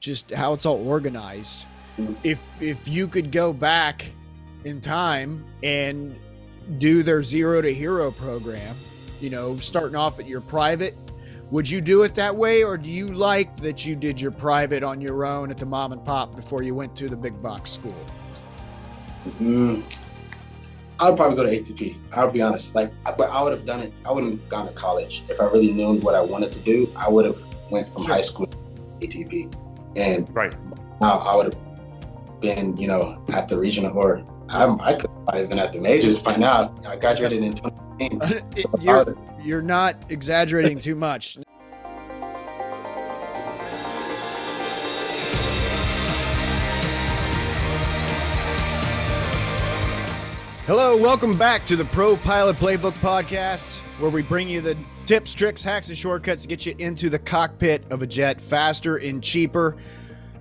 just how it's all organized. If if you could go back in time and do their zero to hero program, you know, starting off at your private, would you do it that way or do you like that you did your private on your own at the mom and pop before you went to the big box school? Mm, I would probably go to ATP. I'll be honest. Like, but I would have done it. I wouldn't have gone to college if I really knew what I wanted to do. I would have went from sure. high school to ATP, and right now I would have been, you know, at the regional or I'm, I could have been at the majors by now. I graduated in 2018. Uh, so you're, you're not exaggerating too much. Hello, welcome back to the Pro Pilot Playbook Podcast, where we bring you the tips, tricks, hacks, and shortcuts to get you into the cockpit of a jet faster and cheaper.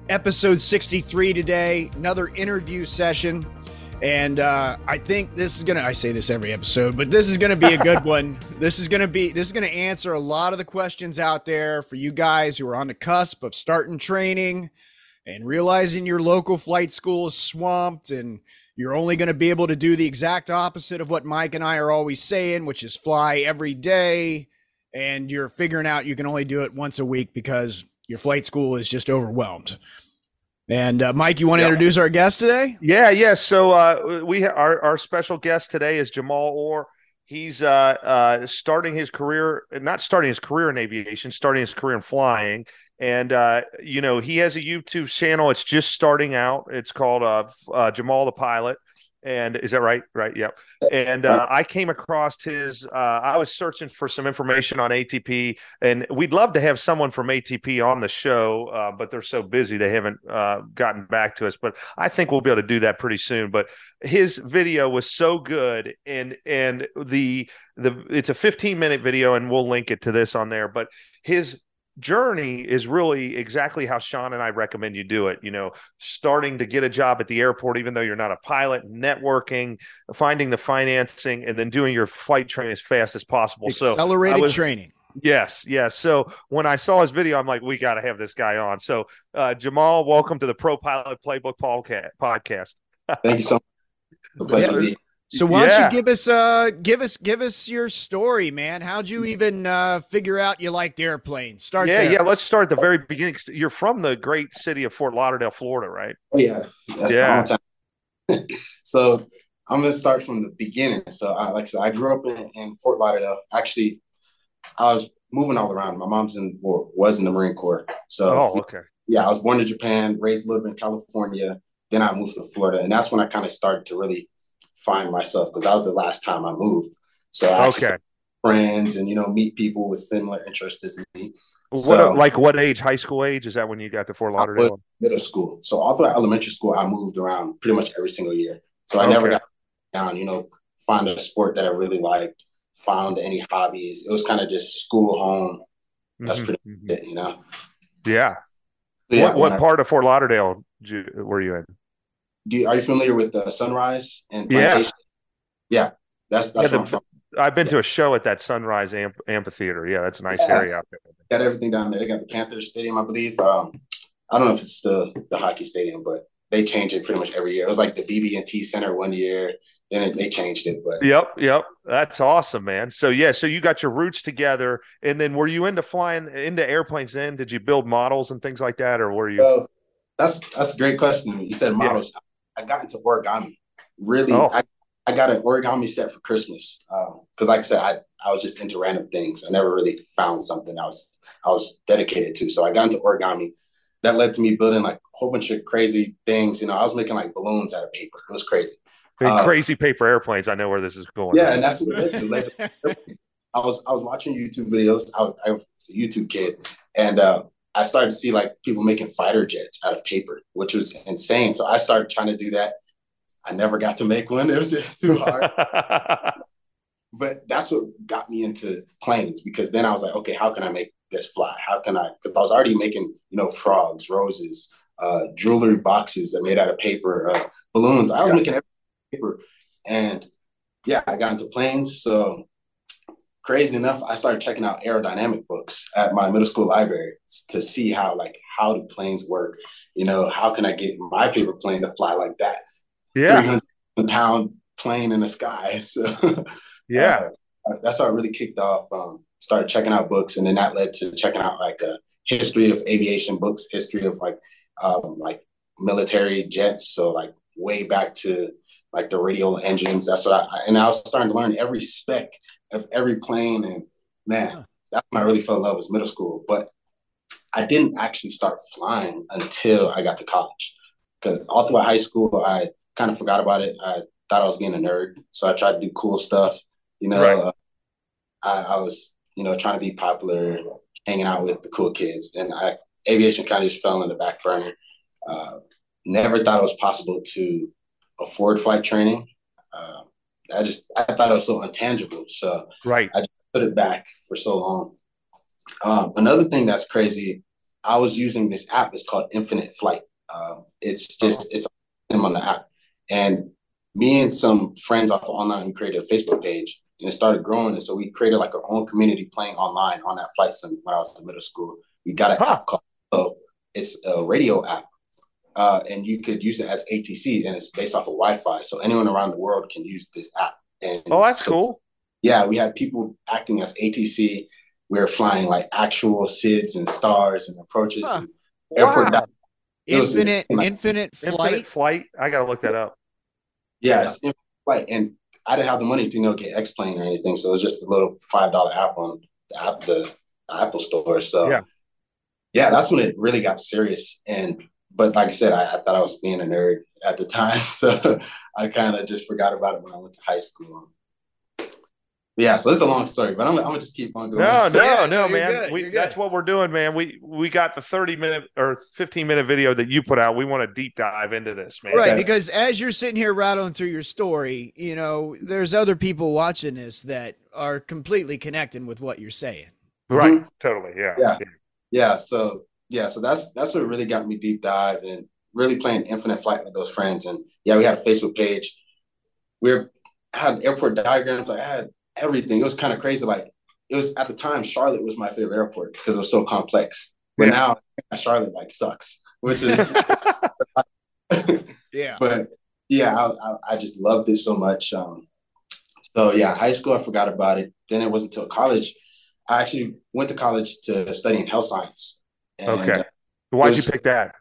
Episode 63 today, another interview session. And uh, I think this is gonna. I say this every episode, but this is gonna be a good one. This is gonna be. This is gonna answer a lot of the questions out there for you guys who are on the cusp of starting training and realizing your local flight school is swamped and you're only going to be able to do the exact opposite of what Mike and I are always saying, which is fly every day. And you're figuring out you can only do it once a week because your flight school is just overwhelmed. And uh, Mike, you want to yeah. introduce our guest today? Yeah, yeah. So uh, we ha- our our special guest today is Jahmal Orr. He's uh, uh, starting his career, not starting his career in aviation, starting his career in flying. And uh, you know, he has a YouTube channel. It's just starting out. It's called uh, uh, Jahmal the Pilot. And is that right? Right. Yep. And uh, I came across his. Uh, I was searching for some information on ATP, and we'd love to have someone from ATP on the show, uh, but they're so busy they haven't uh, gotten back to us. But I think we'll be able to do that pretty soon. But his video was so good, and and the the it's a 15 minute video, and we'll link it to this on there. But his journey is really exactly how Sean and I recommend you do it. You know, starting to get a job at the airport, even though you're not a pilot, networking, finding the financing, and then doing your flight training as fast as possible. Accelerated so was, training. Yes, yes. So when I saw his video, I'm like, we got to have this guy on. So uh, Jahmal, welcome to the Pro Pilot Playbook podcast. Thank you so much. pleasure yeah. So why don't you give us uh give us give us your story, man? How'd you even uh figure out you liked airplanes? Start Yeah, there. yeah, let's start at the very beginning. You're from the great city of Fort Lauderdale, Florida, right? Oh yeah. That's yeah. so I'm gonna start from the beginning. So I like I said, I grew up in, in Fort Lauderdale. Actually, I was moving all around. My mom's in well, was in the Marine Corps. So Oh, okay. Yeah, I was born in Japan, raised a little bit in California. Then I moved to Florida, and that's when I kind of started to really find myself because that was the last time I moved. So I okay. friends and you know meet people with similar interests as me. What so, like what age? High school age? Is that when you got to Fort Lauderdale? Middle school. So all through elementary school, I moved around pretty much every single year. So I okay. never got down. You know, find a sport that I really liked. Found any hobbies. It was kind of just school home. That's mm-hmm. pretty mm-hmm. it. You know. Yeah. So, yeah what, what I, part of Fort Lauderdale you, were you in? Do you, are you familiar with the Sunrise and Plantation? Yeah, yeah that's that's yeah, the, from. I've been yeah. to a show at that Sunrise amp- Amphitheater. Yeah, that's a nice yeah. area out there. Got everything down there. They got the Panthers Stadium, I believe. Um, I don't know if it's the the hockey stadium, but they change it pretty much every year. It was like the BB&T Center one year, then they changed it. But yep, yep, that's awesome, man. So yeah, so you got your roots together, and then were you into flying into airplanes? Then did you build models and things like that, or were you? Well, that's that's a great question. You said models. Yeah. I got into origami. Really, oh. I, I got an origami set for Christmas because, um, like I said, I, I was just into random things. I never really found something I was I was dedicated to. So I got into origami. That led to me building like a whole bunch of crazy things. You know, I was making like balloons out of paper. It was crazy. Um, crazy paper airplanes. I know where this is going. Yeah, and that's what it led to. Led to I was I was watching YouTube videos. I, I was a YouTube kid, and uh, I started to see like people making fighter jets out of paper, which was insane. So I started trying to do that. I never got to make one. It was just too hard. but that's what got me into planes because then I was like, okay, how can I make this fly? How can I? Because I was already making, you know, frogs, roses, uh, jewelry boxes that made out of paper, uh, balloons. I was yeah. making paper, and yeah, I got into planes. So crazy enough, I started checking out aerodynamic books at my middle school library to see how like how do planes work? You know, how can I get my paper plane to fly like that? Yeah. pound plane in the sky. So yeah, uh, that's how it really kicked off. Um, started checking out books, and then that led to checking out like a history of aviation books, history of like um, like military jets. So like way back to like the radial engines. That's what I and I was starting to learn every spec of every plane, and man, that's when I really fell in love was middle school. But I didn't actually start flying until I got to college. Because all throughout high school, I kind of forgot about it. I thought I was being a nerd, so I tried to do cool stuff. You know, right. uh, I, I, was you know trying to be popular, hanging out with the cool kids, and I aviation kind of just fell in the back burner. Uh, never thought it was possible to afford flight training. Uh, I just I thought it was so intangible. So right, I just put it back for so long. Um, another thing that's crazy, I was using this app. It's called Infinite Flight. Um, it's just it's on the app, and me and some friends off of online created a Facebook page, and it started growing. And so we created like our own community playing online on that flight sim when I was in middle school. We got an huh. app called it's a radio app uh, and you could use it as ATC, and it's based off of Wi-Fi, so anyone around the world can use this app. And oh, that's so, cool. Yeah, we had people acting as ATC. We are flying like actual SIDs and STARs and approaches. Huh. And airport wow. Infinite, infinite flight. Infinite flight. I gotta look that up. Yeah, it's flight, and I didn't have the money to you know get X-Plane or anything, so it was just a little five dollar app on the app the, the Apple store. So yeah, yeah, that's when it really got serious. And but like I said, I, I, thought I was being a nerd at the time, so I kind of just forgot about it when I went to high school. Yeah, so it's a long story, but I'm, I'm, gonna just keep on going. No, no, yeah, no, man. We, that's what we're doing, man. We we got the 30 minute or 15 minute video that you put out. We want to deep dive into this, man. Right, because as you're sitting here rattling through your story, you know, there's other people watching this that are completely connecting with what you're saying. Right, mm-hmm. totally, yeah. yeah, yeah, yeah. So yeah, so that's that's what really got me deep dive and really playing Infinite Flight with those friends. And yeah, we had a Facebook page. We were, had airport diagrams. I had everything. It was kind of crazy. Like it was at the time, Charlotte was my favorite airport because it was so complex. But yeah. now Charlotte like sucks, which is yeah. But yeah, I, I, I, just loved it so much. Um, so yeah, high school I forgot about it. Then it wasn't until college. I actually went to college to study in health science. And, okay. Uh, Why'd was, you pick that?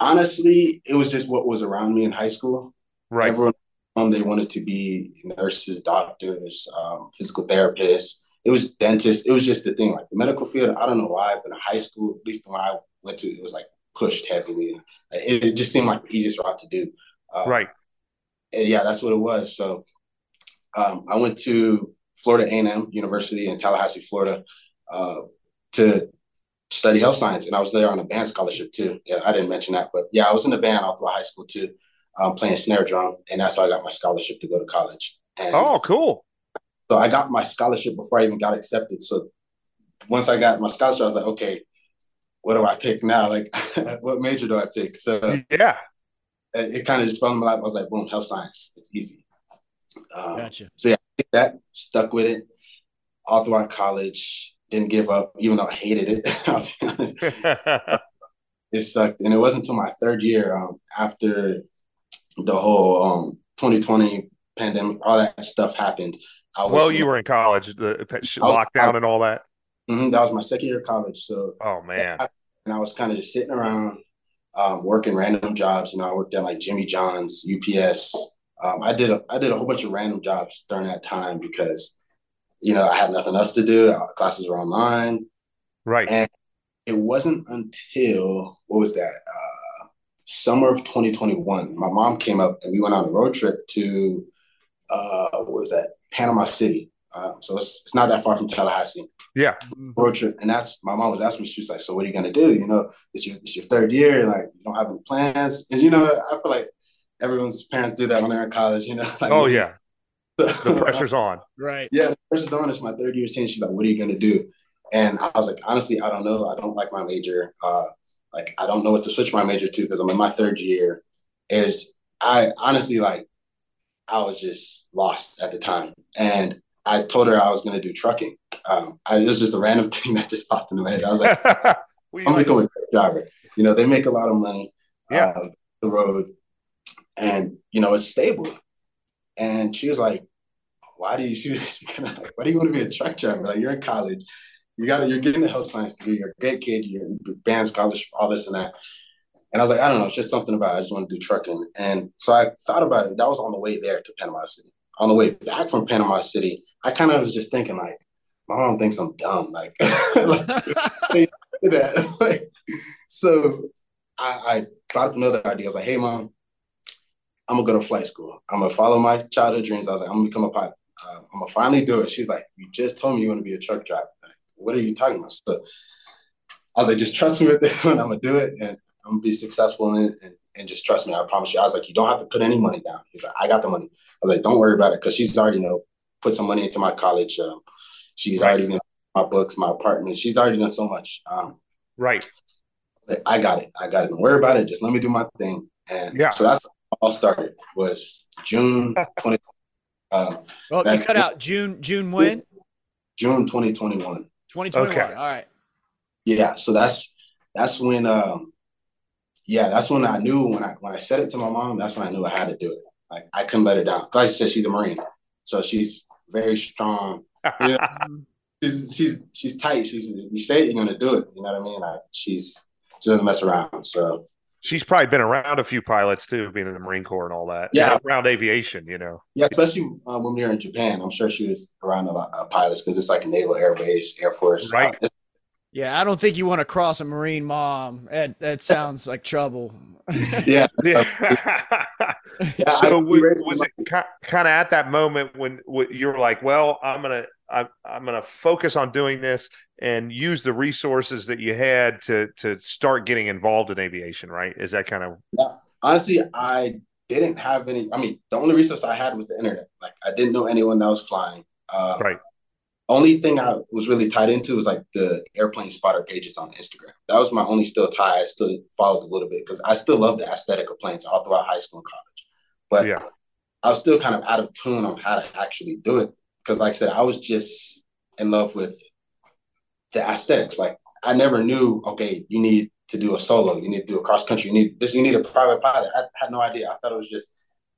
Honestly, it was just what was around me in high school. Right. Everyone um, they wanted to be nurses, doctors, um, physical therapists. It was dentists. It was just the thing. Like the medical field, I don't know why, but in high school, at least when I went to, it was like pushed heavily. It, it just seemed like the easiest route to do. Um, right. yeah, that's what it was. So um, I went to Florida A&M University in Tallahassee, Florida, uh, to study health science, and I was there on a band scholarship too. Yeah, I didn't mention that, but yeah, I was in the band all through high school too, um, playing snare drum, and that's how I got my scholarship to go to college. And oh, cool! So I got my scholarship before I even got accepted. So once I got my scholarship, I was like, okay, what do I pick now? Like, what major do I pick? So yeah, it, it kind of just fell in my lap. I was like, boom, health science. It's easy. Um, gotcha. So yeah, that stuck with it all throughout college didn't give up, even though I hated it. I'll be honest. it sucked, and it wasn't until my third year um, after the whole um, 2020 pandemic, all that stuff happened. I was, well, you were in college, the lockdown and all that. Mm-hmm, that was my second year of college. So, oh man, and I was kind of just sitting around, um, working random jobs. You know, I worked at like Jimmy John's, UPS. Um, I did a I did a whole bunch of random jobs during that time because you know, I had nothing else to do. Classes were online. Right. And it wasn't until, what was that? Uh, summer of 2021, my mom came up and we went on a road trip to, uh, what was that? Panama City. Uh, so it's, it's not that far from Tallahassee. Yeah. Road trip. And that's, my mom was asking me, she was like, so what are you going to do? You know, it's your, it's your third year. And like, you don't have any plans. And, you know, I feel like everyone's parents do that when they're in college, you know? Like, oh, yeah the pressure's on. Right. Yeah, the pressure's on. It's my third year saying she's like, what are you gonna do? And I was like, honestly, I don't know. I don't like my major. Uh, like I don't know what to switch my major to because I'm in my third year. Is I honestly like I was just lost at the time. And I told her I was gonna do trucking. Um, I, it was just a random thing that just popped in my head. I was like, I'm gonna go with driver. You know, they make a lot of money. Yeah. Uh, the road, and you know it's stable. And she was like, "Why do you? She was Why do you want to be a truck driver? Like you're in college, you got you're getting a health science degree, you're a great kid, you're band scholarship, all this and that." And I was like, I don't know, it's just something about it. I just want to do trucking. And so I thought about it. That was on the way there to Panama City. On the way back from Panama City, I kind of was just thinking like, my mom thinks I'm dumb. Like, like that. Like, so I, I thought of another idea. I was like, hey, mom, I'm gonna go to flight school. I'm gonna follow my childhood dreams. I was like, I'm gonna become a pilot. Uh, I'm gonna finally do it. She's like, you just told me you want to be a truck driver. Like, what are you talking about? So I was like, just trust me with this one. I'm gonna do it, and I'm gonna be successful in it, and, and just trust me. I promise you. I was like, you don't have to put any money down. He's like, I got the money. I was like, don't worry about it, because she's already you know put some money into my college. Um, she's Right. already been my books, my apartment. She's already done so much. Um, Right. I got it. I got it. Don't worry about it. Just let me do my thing. And Yeah. so that's all started was June 20, um, Well, you cut out June. June when? June 2021. 2021. Okay. All right. Yeah. So that's that's when um yeah, that's when I knew when I when I said it to my mom, that's when I knew I had to do it. Like I couldn't let her down. Like I said, she's a Marine. So she's very strong. You know, she's she's she's tight. She's you say it, you're gonna do it. You know what I mean? Like she's she doesn't mess around. So She's probably been around a few pilots too, being in the Marine Corps and all that. Yeah. You around aviation, you know. Yeah, especially uh, when we were in Japan. I'm sure she was around a lot of pilots because it's like a naval air base, air force. Right. Uh, Yeah, I don't think you want to cross a Marine mom. That that sounds like trouble. yeah. Yeah. Yeah, so I- was, was it kind of at that moment when when you were like, well, I'm gonna I'm, I'm gonna focus on doing this and use the resources that you had to to start getting involved in aviation, right? Is that kind of yeah. Honestly, I didn't have any. I mean, the only resource I had was the internet. Like, I didn't know anyone that was flying. Uh, Right. Only thing I was really tied into was like the airplane spotter pages on Instagram. That was my only still tie. I still followed a little bit because I still love the aesthetic of planes all throughout high school and college. But Yeah. I was still kind of out of tune on how to actually do it because, like I said, I was just in love with the aesthetics. Like I never knew, okay, you need to do a solo, you need to do a cross country, you need this, you need a private pilot. I had no idea. I thought it was just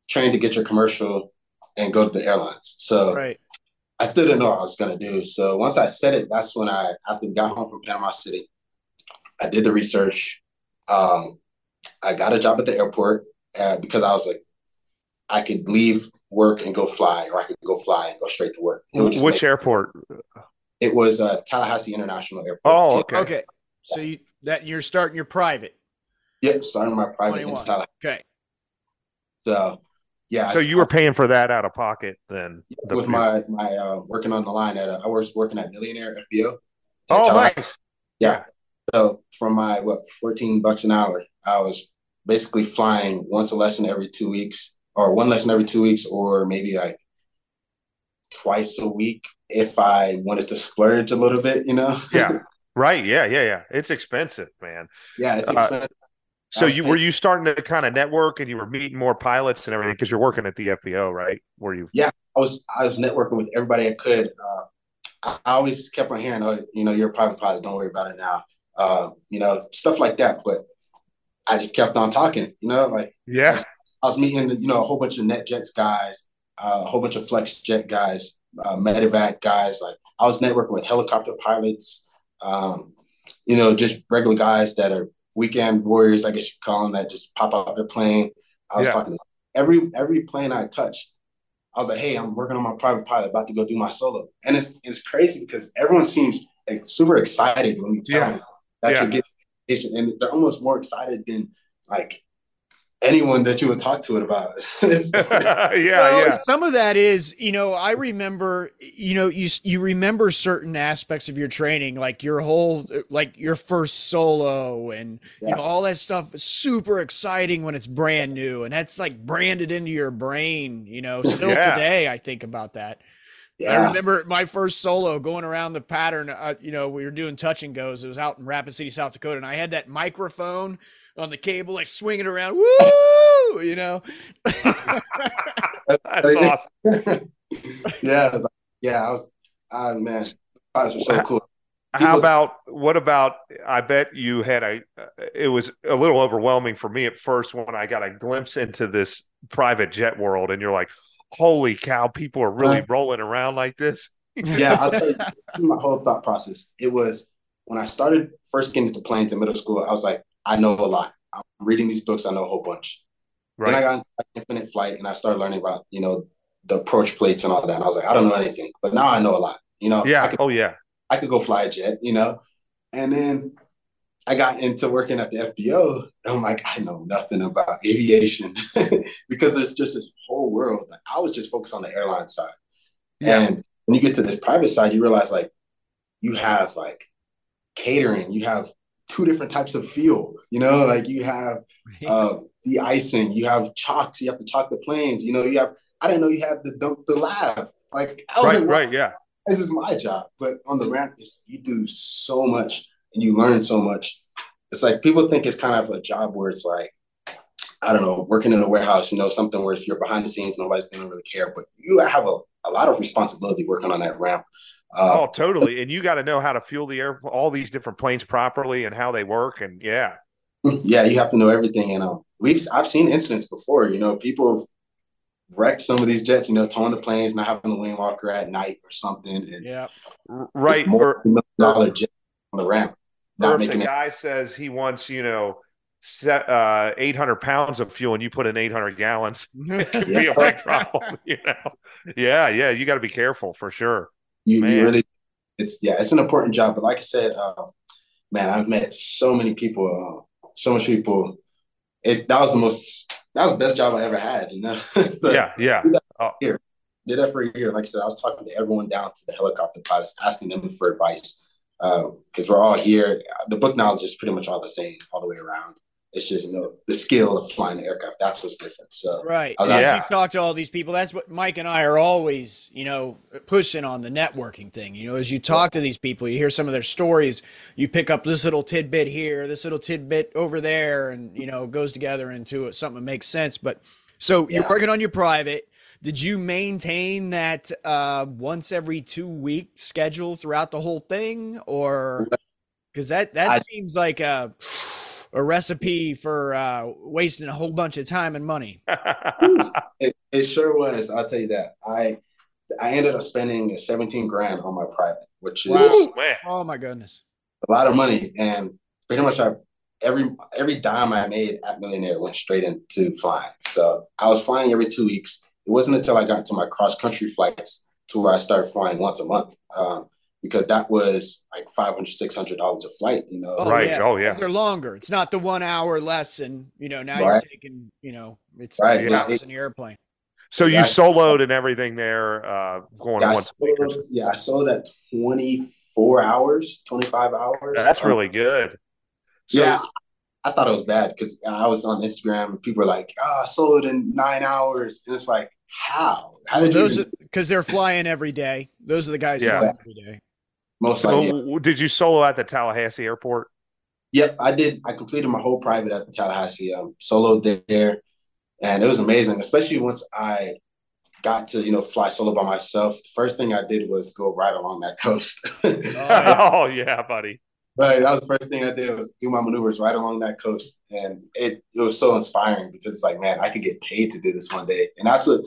train to get your commercial and go to the airlines. So right. I still didn't know what I was gonna do. So once I said it, that's when I after we got home from Panama City, I did the research. Um, I got a job at the airport uh, because I was like, I could leave work and go fly, or I could go fly and go straight to work. It would just which airport? it was uh, Tallahassee International Airport. Oh, okay. Okay. So you that you're starting your private. Yep, starting my private in Tallahassee. Okay. So yeah, So I- you were paying for that out of pocket then? The- with my my uh, working on the line at uh, I was working at Million Air FBO. in oh, Tallahassee. nice. Yeah. So from my what fourteen bucks an hour, I was basically flying once a lesson every two weeks, or one lesson every two weeks, or maybe like twice a week if I wanted to splurge a little bit, you know. Yeah. Right. Yeah. Yeah. Yeah. It's expensive, man. yeah, it's Uh, expensive. So you were you starting to kind of network and you were meeting more pilots and everything because you're working at the FBO, right? Were you? Yeah, I was I was networking with everybody I could. Uh, I, I always kept on hearing, "Oh, you know, you're a private pilot. Don't worry about it now." Uh, you know, stuff like that. But I just kept on talking. You know, like Yeah. I was meeting, you know, a whole bunch of NetJets guys, uh, a whole bunch of FlexJet guys, uh, Medevac guys. Like I was networking with helicopter pilots, um, you know, just regular guys that are weekend warriors, I guess you call them, that just pop out their plane. I was Yeah. talking to every every plane I touched. I was like, hey, I'm working on my private pilot, about to go do my solo, and it's it's crazy because everyone seems like, super excited when you tell Yeah. them that Yeah. you're getting and they're almost more excited than like anyone that you would talk to it about. It's- yeah. well, yeah. some of that is, you know, I remember, you know, you you remember certain aspects of your training, like your whole, like your first solo, and you know all that stuff. is Super exciting when it's brand new, and that's like branded into your brain. You know, still Yeah. today I think about that. Yeah. I remember my first solo going around the pattern. Uh, you know, we were doing touch and goes. It was out in Rapid City, South Dakota, and I had that microphone on the cable, like swinging around. Woo! You know. That's awesome. yeah, yeah. I was, ah, man, pilots were so cool. how about what about? I bet you had a. It was a little overwhelming for me at first when I got a glimpse into this private jet world, and you're like, "Holy cow! People are really uh, rolling around like this." yeah, I'll tell you my whole thought process. It was when I started first getting into planes in middle school. I was like, I know a lot. I'm reading these books. I know a whole bunch. Right. Then I got into infinite flight, and I started learning about you know the approach plates and all that. And I was like, I don't know anything, but now I know a lot. You know, yeah. Could, oh yeah. I could go fly a jet. You know, and then I got into working at the FBO. I'm like, I know nothing about aviation because there's just this whole world. Like, I was just focused on the airline side. Yeah. And when you get to the private side, you realize like you have like catering, you have two different types of fuel, you know, like you have uh, the icing, you have chocks, you have to chock the planes, you know, you have, I didn't know you had the dump the lav. Like, right, like, right, yeah. This is my job. But on the ramp, you do so much and you learn so much. It's like people think it's kind of a job where it's like, I don't know, working in a warehouse, you know, something where if you're behind the scenes, nobody's gonna really care. But you have a, a lot of responsibility working on that ramp. Uh, oh, totally. And you got to know how to fuel the air, all these different planes properly and how they work. And yeah. Yeah, you have to know everything. And um, we've I've seen incidents before, you know, people have wrecked some of these jets, you know, towing the planes, not having the wing walker at night or something. And yeah. Right. More or, dollar jet on the ramp. Not or if the guy it. says he wants, you know, set uh 800 pounds of fuel and you put in 800 gallons it could yeah. be a big problem you know yeah yeah you got to be careful for sure you, you, really it's yeah it's an important job but like i said uh, man i've met so many people uh, so much people. It that was the most that was the best job i ever had you know? So yeah yeah. did that, oh. here, did that for a year. Like i said i was talking to everyone down to the helicopter pilots asking them for advice because uh, we're all here. The book knowledge is pretty much all the same all the way around it's just you know the skill of flying the aircraft. That's what's different. So right, yeah. You talk to all these people. That's what Mike and I are always, you know, pushing on the networking thing. You know, as you talk to these people, you hear some of their stories. You pick up this little tidbit here, this little tidbit over there, and you know, goes together into something that makes sense. But so you're working on your private. Did you maintain that uh, once every two week schedule throughout the whole thing, or because that that I, seems like a a recipe for uh, wasting a whole bunch of time and money. it, it sure was. I'll tell you that. I I ended up spending 17 grand on my private, which is wow. oh my goodness, a lot of money. And pretty much I every every dime I made at Million Air went straight into flying. So I was flying every two weeks. It wasn't until I got to my cross country flights to where I started flying once a month. Um, because that was like 500 600 dollars a flight you know? Oh, right. yeah. oh yeah. They're longer. It's not the one hour lesson you know now right. you're taking you know it's right. yeah. hours in the airplane. So you soloed and everything there uh going yeah, once I soloed, yeah i soloed at 24 hours 25 hours. That's um, really good. So, yeah. I thought it was bad because i was on instagram and people were like oh i soloed in nine hours. And it's like how? How did well, those because they're flying every day. Those are the guys yeah. every day most so, likely. Did you solo at the Tallahassee airport? Yep, I did. I completed my whole private at the Tallahassee. Um, soloed there, and it was amazing. Especially once I got to you know fly solo by myself. The first thing I did was go right along that coast. oh, yeah. oh yeah, buddy. But that was the first thing I did was do my maneuvers right along that coast, and it it was so inspiring because it's like, man, I could get paid to do this one day, and that's what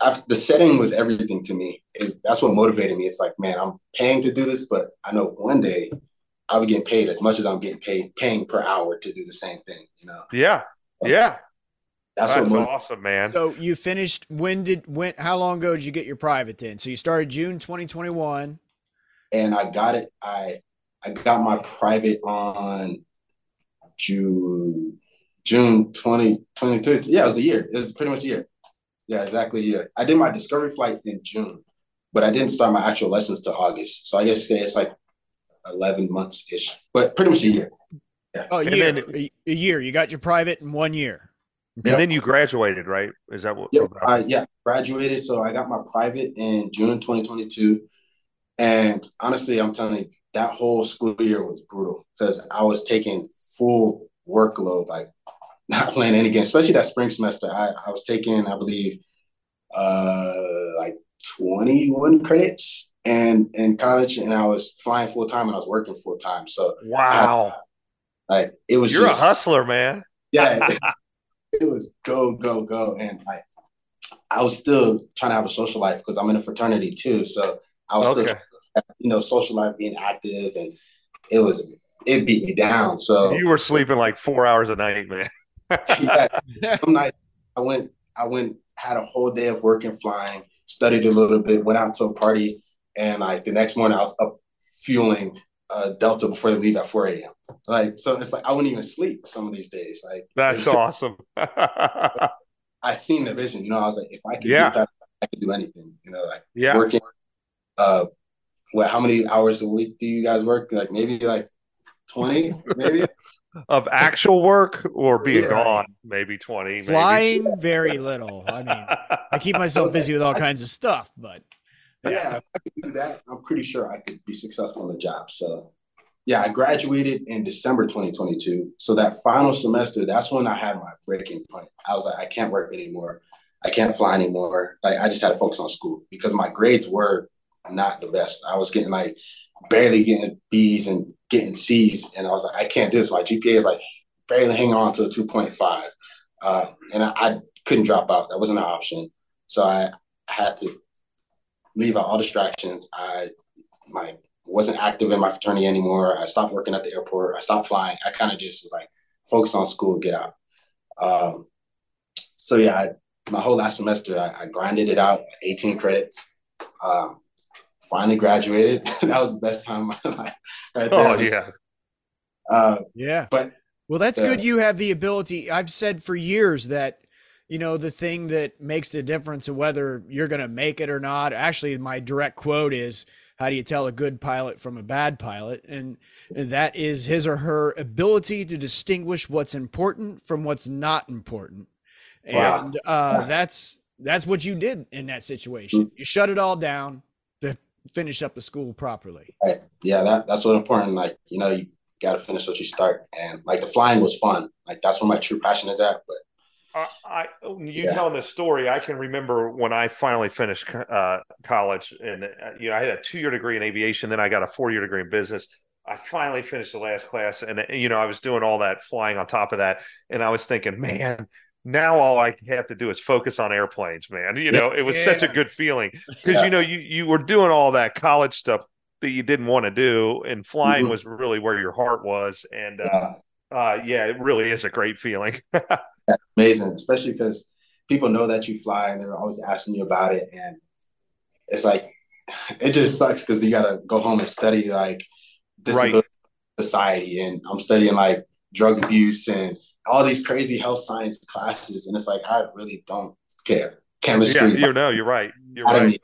I've, the setting was everything to me. It, that's what motivated me. It's like, man, I'm paying to do this, but I know one day I'll be getting paid as much as I'm getting paid, paying per hour to do the same thing. You know? Yeah, yeah. That's, that's what awesome, man. So you finished. When did when? How long ago did you get your private then? So you started June 2021, and I got it. I I got my private on June June 2022. Yeah, it was a year. It was pretty much a year. Yeah, exactly. Yeah, I did my discovery flight in June, but I didn't start my actual lessons till August. So I guess it's like eleven months ish, but pretty much a year. Yeah. Oh, a year. Then, a year. You got your private in one year. And yep. then you graduated, right? Is that what? Yep. Uh, yeah, graduated. So I got my private in June 2022, and honestly, I'm telling you, that whole school year was brutal because I was taking full workload, like not playing any games, especially that spring semester. I, I was taking, I believe, uh, like 21 credits and in college, and I was flying full time and I was working full time. So wow, I, like it was. You're just, a hustler, man. Yeah, it, it was go go go, and like I was still trying to have a social life because I'm in a fraternity too. So I was okay. still, you know, social life, being active, and it was it beat me down. So you were sleeping like four hours a night, man. Yeah, some nights I went, I went, had a whole day of working, flying, studied a little bit, went out to a party, and like the next morning I was up fueling uh, Delta before they leave at 4 a.m. Like, so it's like I wouldn't even sleep some of these days. Like, that's awesome. I seen the vision. You know, I was like, if I could yeah. do that, I could do anything. You know, like yeah. working. Uh, what? How many hours a week do you guys work? Like maybe like twenty, maybe. Of actual work or being yeah. gone, maybe 20. Flying, maybe. very little. I mean, I keep myself busy with all kinds of stuff, but yeah, if I could do that, I'm pretty sure I could be successful in the job. So yeah, I graduated in December 2022. So that final semester, that's when I had my breaking point. I was like, I can't work anymore. I can't fly anymore. Like I just had to focus on school because my grades were not the best. I was getting like barely getting B's and getting C's, and I was like, I can't do this. My GPA is like barely hanging on to a 2.5, uh, and I, I couldn't drop out. That wasn't an option. So I had to leave out all distractions. I my wasn't active in my fraternity anymore. I stopped working at the airport. I stopped flying. I kind of just was like, focus on school, get out. Um, so yeah, I, my whole last semester, I, I, grinded it out, 18 credits. Um, finally graduated. that was the best time of my life. Right there. Oh yeah. Uh, yeah. But well, that's uh, good. You have the ability. I've said for years that you know the thing that makes the difference of whether you're going to make it or not. Actually, my direct quote is how do you tell a good pilot from a bad pilot? And, and that is his or her ability to distinguish what's important from what's not important. Wow. And uh, that's that's what you did in that situation. Mm-hmm. You shut it all down to finish up the school properly. Right. Yeah, that, that's what important. Like, you know, you got to finish what you start. And like the flying was fun. Like that's where my true passion is at. But uh, I, you yeah. telling this story, I can remember when I finally finished uh, college, and uh, you know, I had a two-year degree in aviation, then I got a four-year degree in business. I finally finished the last class, and uh, you know, I was doing all that flying on top of that, and I was thinking, man, now all I have to do is focus on airplanes, man. You know, it was yeah. such a good feeling because yeah. you know, you you were doing all that college stuff that you didn't want to do, and flying mm-hmm. was really where your heart was, and uh, uh, yeah, it really is a great feeling. amazing, especially because people know that you fly and they're always asking you about it. And it's like, it just sucks because you got to go home and study like disability right. society. And I'm studying like drug abuse and all these crazy health science classes. And it's like, I really don't care. Chemistry. Yeah, you know, you're right. You're right.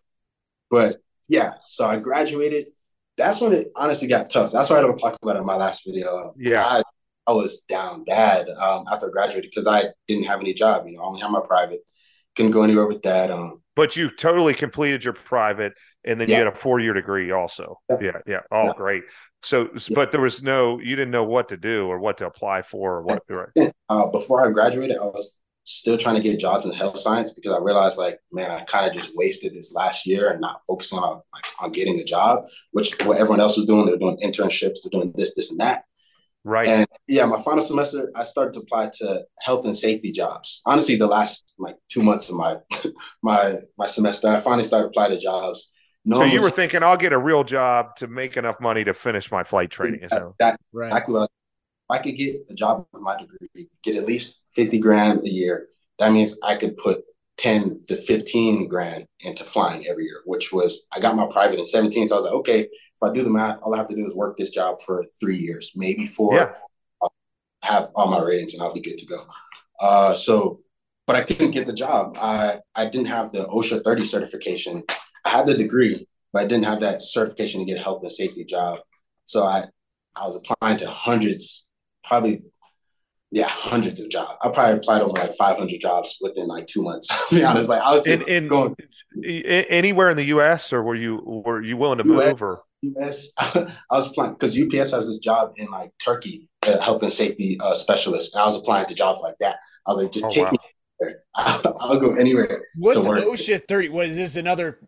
But yeah, so I graduated. That's when it honestly got tough. That's why I don't talk about it in my last video. Yeah. I, I was down bad um, after I graduated because I didn't have any job. You know, I only had my private, couldn't go anywhere with that. Um, but you totally completed your private, and then yeah. you had a four year degree also. Yeah, yeah. yeah. Oh, yeah. great. So, but there was no, you didn't know what to do or what to apply for or what. Right? Uh, before I graduated, I was still trying to get jobs in health science because I realized like, man, I kind of just wasted this last year and not focusing on like on getting a job, which what everyone else was doing. They're doing internships, they're doing this, this, and that. Right. And yeah, my final semester, I started to apply to health and safety jobs. Honestly, the last like two months of my my my semester, I finally started applying to jobs. No so you was, were thinking, I'll get a real job to make enough money to finish my flight training. That's that right. exactly what I, if I could get a job with my degree, get at least fifty grand a year. That means I could put 10 to 15 grand into flying every year, which was, I got my private in 17. So I was like, okay, if I do the math, all I have to do is work this job for three years, maybe four, yeah. I'll have all my ratings and I'll be good to go. Uh, so, but I couldn't get the job. I, I didn't have the OSHA 30 certification. I had the degree, but I didn't have that certification to get a health and safety job. So I, I was applying to hundreds, probably yeah, hundreds of jobs. I probably applied over like 500 jobs within like two months. To be honest, like I was just in, in, going anywhere in the U.S. or were you were you willing to US, move or? US, I was applying because UPS has this job in like Turkey, a health and safety uh, specialist, and I was applying to jobs like that. I was like, just oh, take wow. me. I'll, I'll, go anywhere. What's OSHA 30? What is this? Another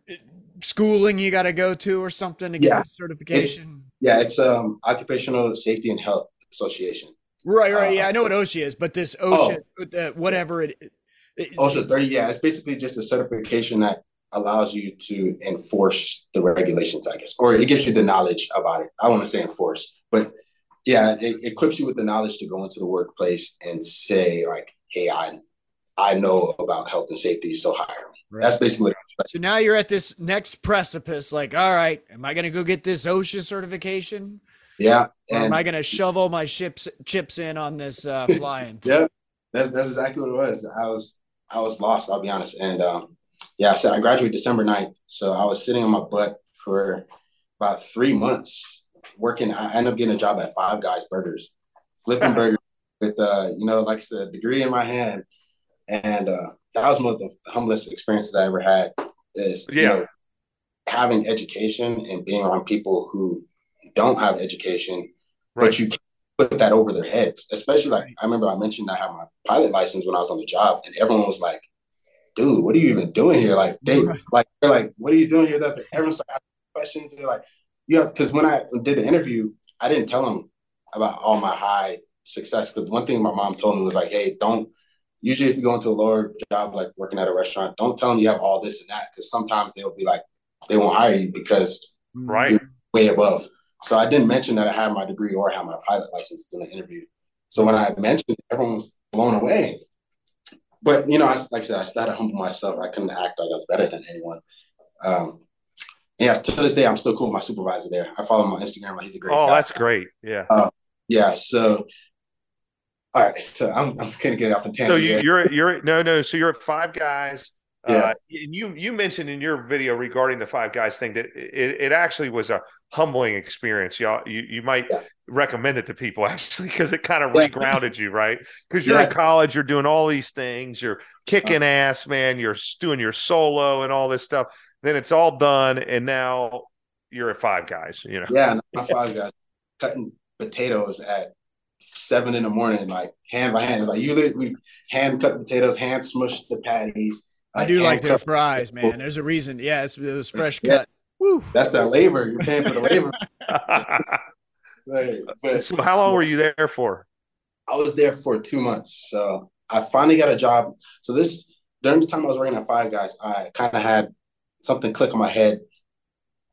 schooling you got to go to or something to get Yeah. the certification? Yeah, it's um occupational safety and health association. Right, right. uh, Yeah, I know what OSHA is, but this Oh. OSHA, uh, whatever it, it OSHA 30, yeah, it's basically just a certification that allows you to enforce the regulations, I guess, or it gives you the knowledge about it. I want to say enforce, but yeah, it equips you with the knowledge to go into the workplace and say like, "Hey, I I know about health and safety, so hire me." Right. That's basically So now you're at this next precipice. Like, all right, am I going to go get this OSHA certification, yeah, or am I going to shove all my chips chips in on this uh, flying? yeah, that's that's exactly what it was. I was I was lost. I'll be honest, and um, yeah, so I graduated December 9th. so I was sitting on my butt for about three months working. I ended up getting a job at Five Guys Burgers, flipping burgers with uh, you know, like I said, degree in my hand, and uh, that was one of the humblest experiences I ever had. Is you Yeah. know, having education and being around people who don't have education, Right. but you put that over their heads. Especially like I remember I mentioned I have my pilot license when I was on the job, and everyone was like, "Dude, what are you even doing here?" Like they Right. like they're like, "What are you doing here?" That's like, everyone started asking questions. They're like, "Yeah," because when I did the interview, I didn't tell them about all my high success. Because one thing my mom told me was like, "Hey, don't." Usually, if you go into a lower job like working at a restaurant, don't tell them you have all this and that because sometimes they'll be like, they won't hire you because Right. way above. So I didn't mention that I had my degree or had my pilot license in the interview. So when I mentioned, it, everyone was blown away. But you know, I, like I said, I still had to humble myself. I couldn't act like I was better than anyone. Um, yeah, to this day, I'm still cool with my supervisor there. I follow him on Instagram. Like he's a great. Guy. Oh, guy. that's great. Yeah. yeah. So, all right. So I'm I'm gonna get off on So you, here. you're you're no no. So you're at Five Guys. Yeah. Uh, and you you mentioned in your video regarding the Five Guys thing that it, it actually was a humbling experience. Y'all, you you might Yeah. recommend it to people actually because it kind of Yeah. regrounded you, right? Because you're Yeah. in college, you're doing all these things, you're kicking ass, man. You're doing your solo and all this stuff. Then it's all done, and now you're at Five Guys. You know. Yeah, five guys cutting potatoes at seven in the morning, like hand by hand. Like you literally hand cut potatoes, hand smush the patties. I do like their fries, man. There's a reason. Yeah, it's, it was fresh Yeah. cut. Woo. That's that labor. You're paying for the labor. Right. But so how long were you there for? I was there for two months. So I finally got a job. So this during the time I was working at Five Guys, I kind of had something click on my head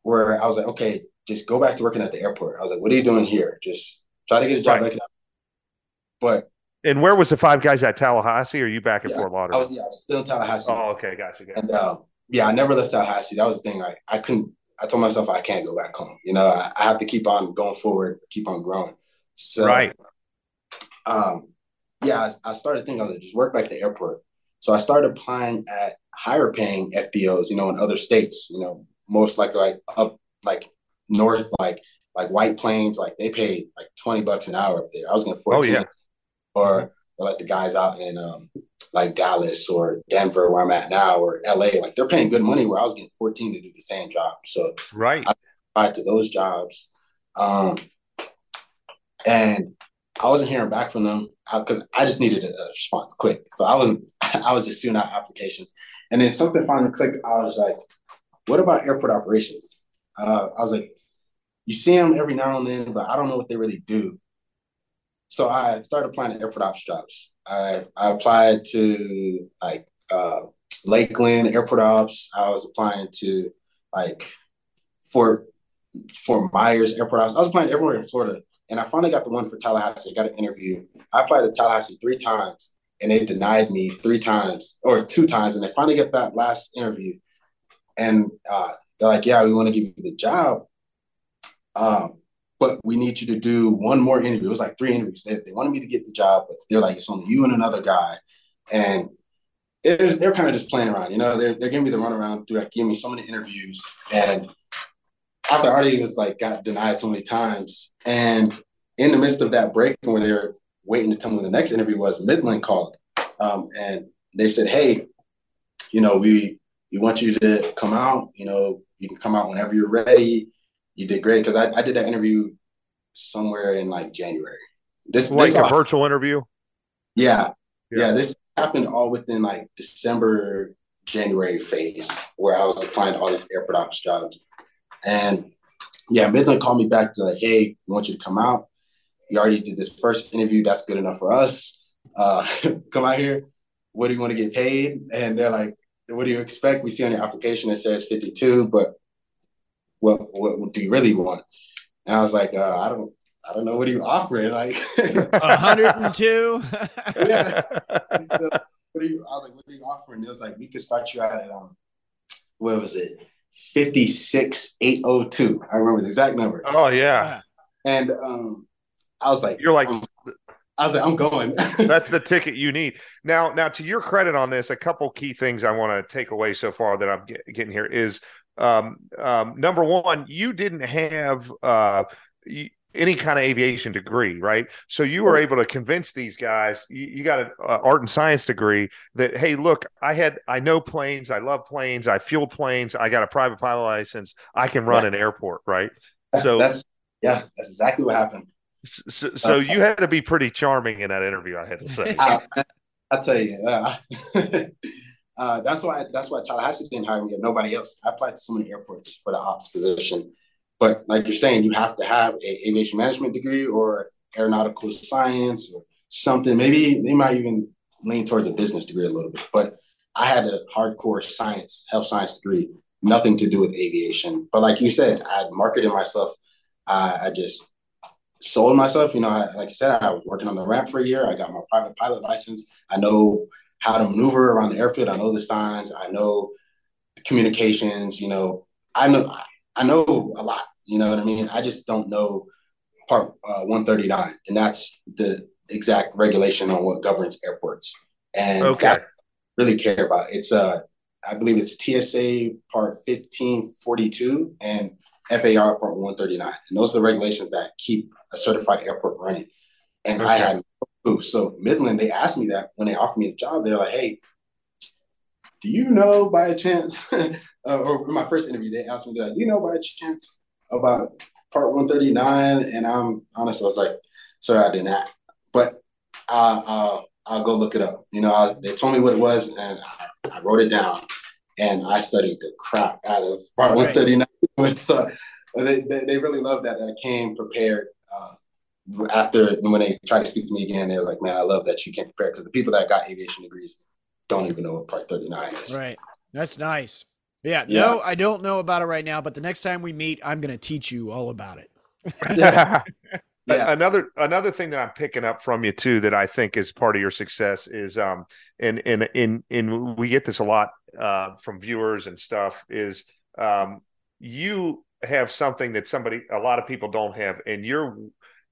where I was like, okay, just go back to working at the airport. I was like, what are you doing here? Just try to get a job Right. back. in- But And where was the Five Guys at Tallahassee? Or are you back in Yeah, Fort I Lauderdale? was yeah, I was still in Tallahassee. oh, okay, gotcha. gotcha. And um, yeah, I never left Tallahassee. That was the thing. Like I couldn't. I told myself I can't go back home. You know, I, I have to keep on going forward, keep on growing. So, Right. Um, yeah, I, I started thinking I was just work back at the airport. So I started applying at higher paying FBOs. You know, in other states. You know, most like like up like north, like like White Plains. Like they pay like twenty bucks an hour up there. I was getting fourteen. yeah. Or like the guys out in um, like Dallas or Denver, where I'm at now, or LA, like they're paying good money where I was getting 14 to do the same job. So Right. applied to those jobs. Um, and I wasn't hearing back from them because I just needed a, a response quick. So I wasn't, I was just shooting out applications. And then something finally clicked. I was like, what about airport operations? Uh, I was like, you see them every now and then, but I don't know what they really do. So I started applying to airport ops jobs. I, I applied to like uh, Lakeland airport ops. I was applying to like Fort Fort Myers airport ops. I was applying everywhere in Florida, and I finally got the one for Tallahassee. I got an interview. I applied to Tallahassee three times, and they denied me three times or two times, and they finally get that last interview, and uh, they're like, "Yeah, we want to give you the job." Um, but we need you to do one more interview. It was like three interviews. They, they wanted me to get the job, but they're like, it's only you and another guy. And they're kind of just playing around, you know, they're, they're giving me the runaround through like giving me so many interviews. And after already was like, got denied so many times. And in the midst of that break where they were waiting to tell me when the next interview was, Midland called. Um, and they said, hey, you know, we, we want you to come out, you know, you can come out whenever you're ready you did great because I, I did that interview somewhere in like January. This, was Like this a all- virtual interview. yeah, Yeah. yeah, This happened all within like December, January phase where I was applying to all these airport ops jobs. And yeah, Midland called me back to like, hey, we want you to come out. You already did this first interview. That's good enough for us. Uh, come out here. What do you want to get paid? And they're like, what do you expect? We see on your application it says 52, but what what, what do you really want? And I was like, uh, I don't I don't know what are you offering. Like 102. yeah. what are you I was like, what are you offering? It was like we could start you out at um what was it? 56802. I remember the exact number. Oh yeah. And um I was like, you're like, um, I was like, I'm going. that's the ticket you need. Now, now to your credit on this, a couple key things I want to take away so far that I'm get, getting here is um, um, number one, you didn't have uh, any kind of aviation degree, right? So you were able to convince these guys. You, you got an uh, art and science degree that hey, look, I had I know planes, I love planes, I fuel planes, I got a private pilot license, I can run an airport, right? So that's yeah, that's exactly what happened. So, so uh, you had to be pretty charming in that interview, I had to say. I, will tell you, uh, uh, that's why that's why Tallahassee didn't hire me and nobody else. I applied to so many airports for the ops position, but like you're saying, you have to have a aviation management degree or aeronautical science or something. Maybe they might even lean towards a business degree a little bit. But I had a hardcore science, health science degree, nothing to do with aviation. But like you said, I marketed myself. I just sold myself. You know, I, like you said, I was working on the ramp for a year. I got my private pilot license. I know how to maneuver around the airfield. I know the signs. I know the communications. You know, I know I know a lot. You know what I mean? I just don't know Part uh, 139, and that's the exact regulation on what governs airports. And okay. really care about. It's uh, I believe it's TSA Part 1542 and FAR Part 139, and those are the regulations that keep a certified airport running. And okay. I had. So Midland, they asked me that when they offered me the job. They're like, "Hey, do you know by a chance?" uh, or in my first interview, they asked me, like, "Do you know by a chance about Part 139?" And I'm honest, I was like, "Sir, I did not." But uh, uh, I'll go look it up. You know, I, they told me what it was, and I, I, wrote it down, and I studied the crap out of Part right. 139. so they, they, they really love that, that I came prepared uh, after when they tried to speak to me again, they were like, "Man, I love that you came prepare Because the people that got aviation degrees don't even know what Part Thirty Nine is. Right. That's nice. Yeah, yeah. No, I don't know about it right now, but the next time we meet, I'm going to teach you all about it. yeah. yeah. Another another thing that I'm picking up from you too that I think is part of your success is um and and in in we get this a lot uh, from viewers and stuff is um you have something that somebody a lot of people don't have and you're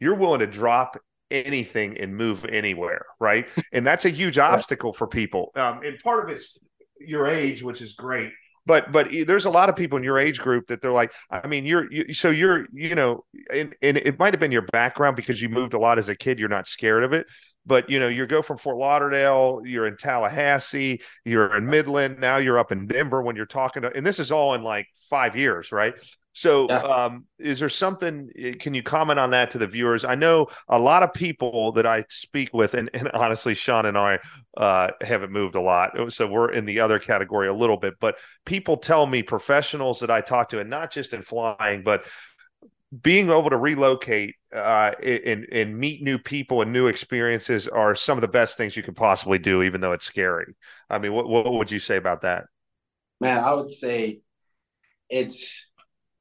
you're willing to drop anything and move anywhere right? And that's a huge obstacle for people. Um, and part of it's your age which is great. But but there's a lot of people in your age group that they're like i mean you're you, so you're you know and, and it might have been your background because you moved a lot as a kid you're not scared of it. But you know you go from fort lauderdale you're in tallahassee you're in midland now you're up in denver when you're talking to and this is all in like five years right so, yeah. um, is there something? Eh, can you comment on that to the viewers? I know a lot of people that I speak with, and, and honestly, Sean and I uh, haven't moved a lot, so we're in the other category a little bit. But people tell me, professionals that I talk to, and not just in flying, but being able to relocate uh, and and meet new people and new experiences are some of the best things you can possibly do, even though it's scary. I mean, what what would you say about that? Man, I would say it's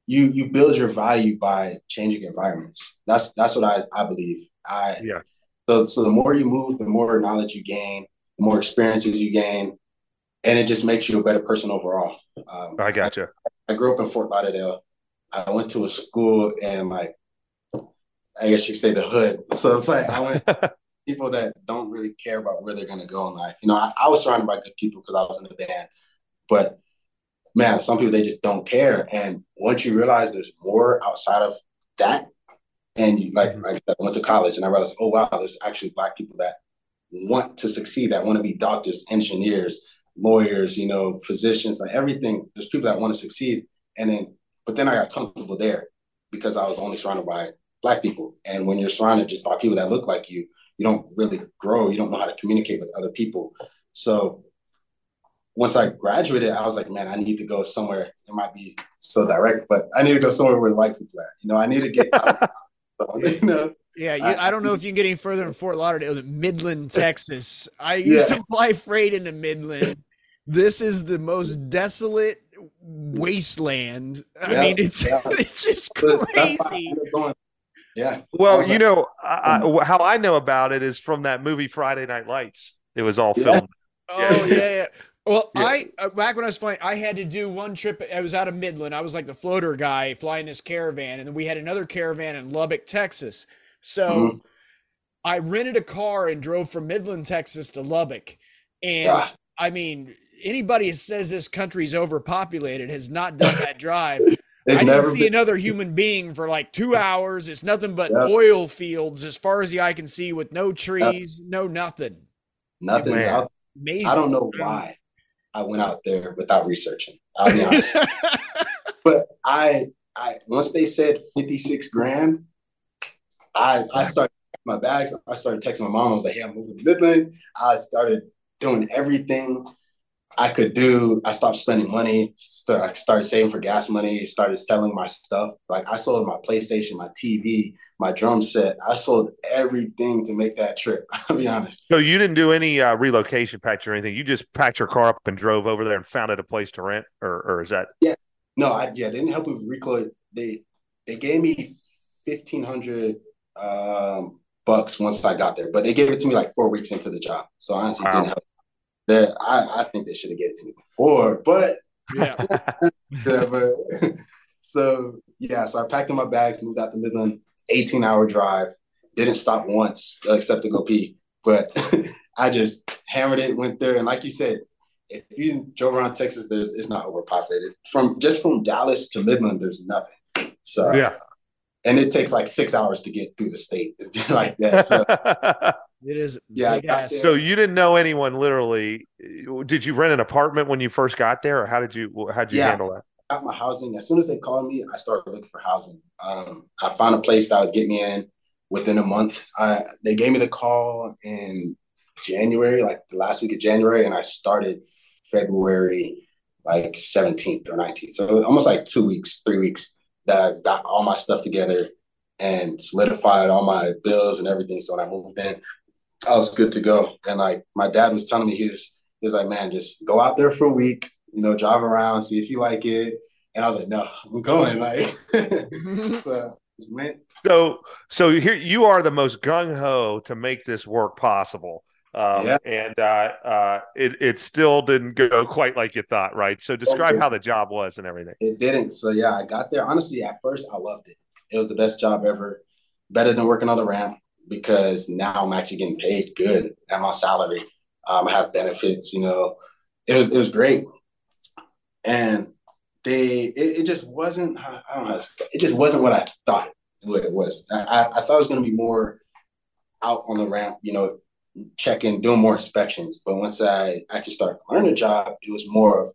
you you build your value by changing environments. That's that's what I, I believe. I yeah. So so the more you move, the more knowledge you gain, the more experiences you gain, and it just makes you a better person overall. Um, I got you. I, I, grew up in Fort Lauderdale. I went to a school and like I guess you could say the hood. So it's like I went people that don't really care about where they're gonna go in life. You know, I, I was surrounded by good people because I was in the band, but man, some people they just don't care. And once you realize there's more outside of that, and you like, mm-hmm. like I went to college and I realized, oh wow, there's actually black people that want to succeed, that want to be doctors, engineers, lawyers, you know, physicians, like everything. There's people that want to succeed. And then, but then I got comfortable there because I was only surrounded by black people. And when you're surrounded just by people that look like you, you don't really grow. You don't know how to communicate with other people. So once I graduated, I was like, man, I need to go somewhere. It might be so direct, but I need to go somewhere where the white people are. You know, I need to get out. you know, yeah, you, I, I, don't know if you can get any further than Fort Lauderdale, Midland, Texas. I used yeah. to fly freight into Midland. This is the most desolate wasteland. I yeah, mean, it's yeah. it's just crazy. Yeah. Well, you like, know I, um, how I know about it is from that movie Friday Night Lights. It was all filmed. Oh yeah, yeah. Well, yeah. I uh, back when I was flying, I had to do one trip. I was out of Midland. I was like the floater guy flying this caravan, and then we had another caravan in Lubbock, Texas. So mm-hmm. I rented a car and drove from Midland, Texas to Lubbock. And yeah. I mean, anybody who says this country's overpopulated has not done that drive. I didn't see been- another human being for like two hours. It's nothing but yep. oil fields as far as the eye can see, with no trees, yep. no nothing. Nothing. Amazing. I don't know why I went out there without researching. I'll be honest. but I, I once they said fifty six grand, I I started my bags. I started texting my mom. I was like, "Hey, I'm moving to Midland." I started doing everything I could do. I stopped spending money. I started saving for gas money. Started selling my stuff. Like I sold my PlayStation, my TV, my drum set. I sold everything to make that trip. I'll be honest. So you didn't do any uh, relocation packs or anything. You just packed your car up and drove over there and found it a place to rent, or or is that? Yeah. No, I yeah. They didn't help with reclo. They they gave me fifteen hundred um, bucks once I got there, but they gave it to me like four weeks into the job. So honestly, wow. didn't help that I, I think they should have given it to me before, but yeah. yeah but so yeah, so I packed in my bags, moved out to Midland, 18 hour drive, didn't stop once except to go pee. But I just hammered it, went there, and like you said, if you drove around Texas, there's it's not overpopulated. From just from Dallas to Midland, there's nothing. So yeah, and it takes like six hours to get through the state like that. So It is. Yeah. So you didn't know anyone literally. Did you rent an apartment when you first got there, or how did you how did you yeah, handle that? Got my housing. As soon as they called me, I started looking for housing. Um, I found a place that would get me in within a month. I, they gave me the call in January, like the last week of January, and I started February like 17th or 19th. So almost like two weeks, three weeks that I got all my stuff together and solidified all my bills and everything. So when I moved in, I was good to go. And like my dad was telling me, he was, he was like, man, just go out there for a week, you know, drive around, see if you like it. And I was like, no, I'm going. Like, so went. So, so here you are the most gung ho to make this work possible. Um, yeah. And uh, uh, it it still didn't go quite like you thought, right? So describe how the job was and everything. It didn't. So yeah, I got there. Honestly, at first I loved it. It was the best job ever, better than working on the ramp because now I'm actually getting paid good at my salary. Um, I have benefits, you know. It was it was great, and they it, it just wasn't. I don't know. It just wasn't what I thought what it was. I, I thought it was going to be more out on the ramp, you know, checking, doing more inspections. But once I actually started to learn the job, it was more of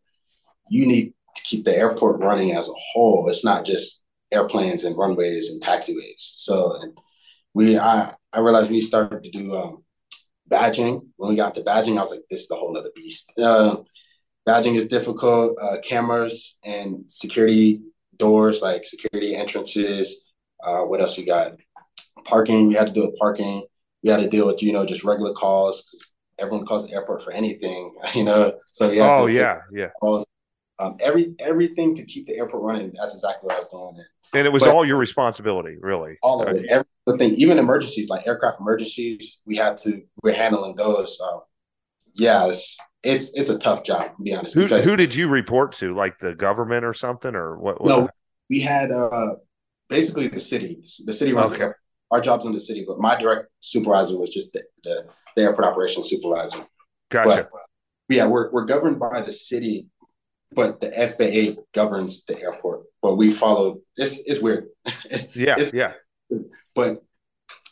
you need to keep the airport running as a whole. It's not just airplanes and runways and taxiways. So we I I realized we started to do um, badging. When we got to badging, I was like, this is a whole other beast. Uh, badging is difficult. Uh, cameras and security doors, like security entrances. Uh, what else we got? Parking. We had to deal with parking. We had to deal with you know just regular calls because everyone calls the airport for anything. You know, so yeah. Oh yeah, yeah. Calls. Um, every everything to keep the airport running. That's exactly what I was doing. And it was but all your responsibility, really. All of it. Everything, even emergencies, like aircraft emergencies, we had to we're handling those. So yeah, it's it's it's a tough job, to be honest. Who who did you report to? Like the government or something? Or what, what no, we had uh basically the city. The city runs okay. our jobs in the city, but my direct supervisor was just the, the, the airport operations supervisor. Gotcha. But, yeah, we're we're governed by the city, but the FAA governs the airport but we follow. It's it's weird. it's, yeah, it's, yeah. But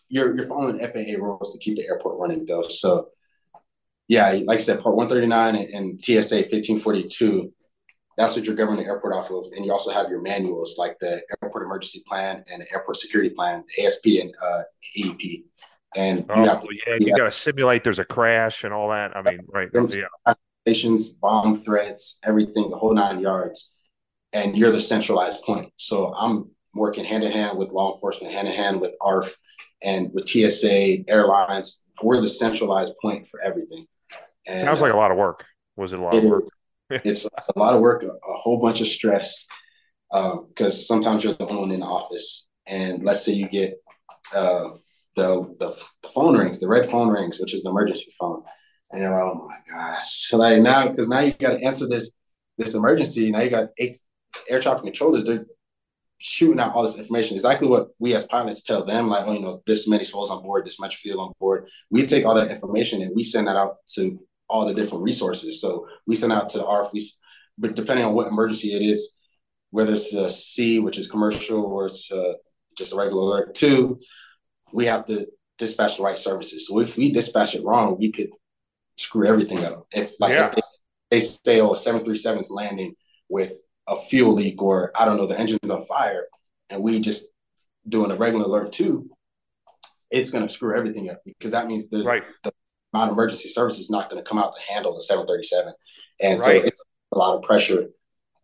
you're you're following FAA rules to keep the airport running though. So yeah, like I said, Part 139 and, and TSA 1542. That's what you're governing the airport off of, and you also have your manuals like the airport emergency plan and the airport security plan, ASP and uh, And oh, you have to, yeah, you got to simulate there's a crash and all that. I mean, right? Yeah. Bomb threats, everything, the whole nine yards, and you're the centralized point. So I'm working hand in hand with law enforcement, hand in hand with ARF, and with TSA, airlines. We're the centralized point for everything. And Sounds like a lot of work. Was it a lot it of work? Is, it's a lot of work, a, a whole bunch of stress, because um, sometimes you're the only one in the office, and let's say you get uh, the, the, the phone rings, the red phone rings, which is the emergency phone, and you're like, oh my gosh, like now because now you got to answer this this emergency. Now you got eight air traffic controllers. They're shooting out all this information. Exactly what we as pilots tell them, like, oh, you know, this many souls on board, this much fuel on board. We take all that information and we send that out to all the different resources. So we send out to the RF, we, but depending on what emergency it is, whether it's a C, which is commercial, or it's uh, just a regular alert, two, we have to dispatch the right services. So if we dispatch it wrong, we could screw everything up. If like yeah. if they, they say, oh, a 737 is landing with a fuel leak or I don't know, the engine's on fire, and we just doing a regular alert too, it's going to screw everything up because that means there's right. the amount of emergency service is not going to come out to handle the 737, and right. so it's a lot of pressure.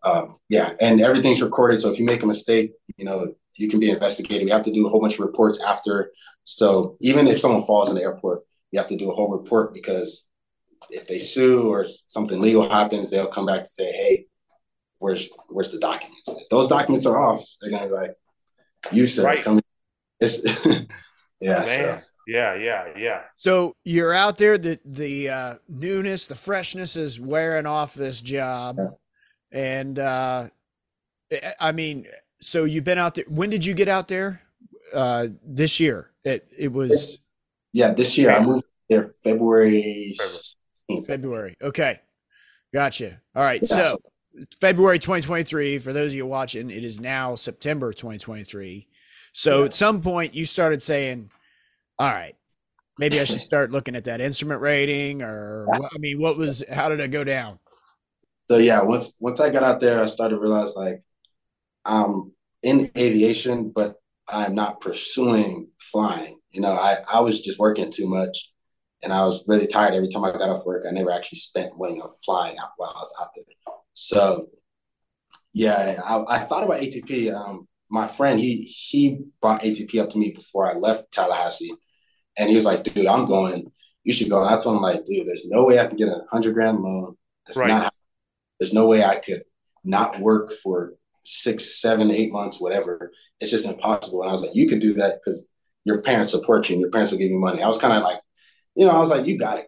Um, yeah, and everything's recorded. So if you make a mistake, you know you can be investigated. We have to do a whole bunch of reports after. So even if someone falls in the airport, you have to do a whole report because if they sue or something legal happens, they'll come back to say, "Hey, where's where's the documents? if those documents are off, they're gonna be like, you said right. come. It's, yeah. So. Yeah, yeah, yeah. So you're out there. The the uh, newness, the freshness is wearing off this job, yeah. and uh, I mean, so you've been out there. When did you get out there? Uh, this year. It it was. Yeah, this year I moved there February. February. February. Okay, gotcha. All right, so February 2023. For those of you watching, it is now September 2023. So yeah. at some point, you started saying, "All right, maybe I should start looking at that instrument rating." Or I mean, what was? How did it go down? So yeah, once once I got out there, I started to realize like I'm in aviation, but I'm not pursuing flying. You know, I I was just working too much and I was really tired every time I got off work. I never actually spent money on flying out while I was out there. So, yeah, I, I thought about ATP. Um, my friend, he he brought ATP up to me before I left Tallahassee, and he was like, "Dude, I'm going. You should go." And I told him, like, "Dude, there's no way I can get a hundred grand loan. It's right. not. There's no way I could not work for six, seven, eight months, whatever. It's just impossible." And I was like, "You could do that because your parents support you, and your parents will give you money." I was kind of like you know, I was like, you got it.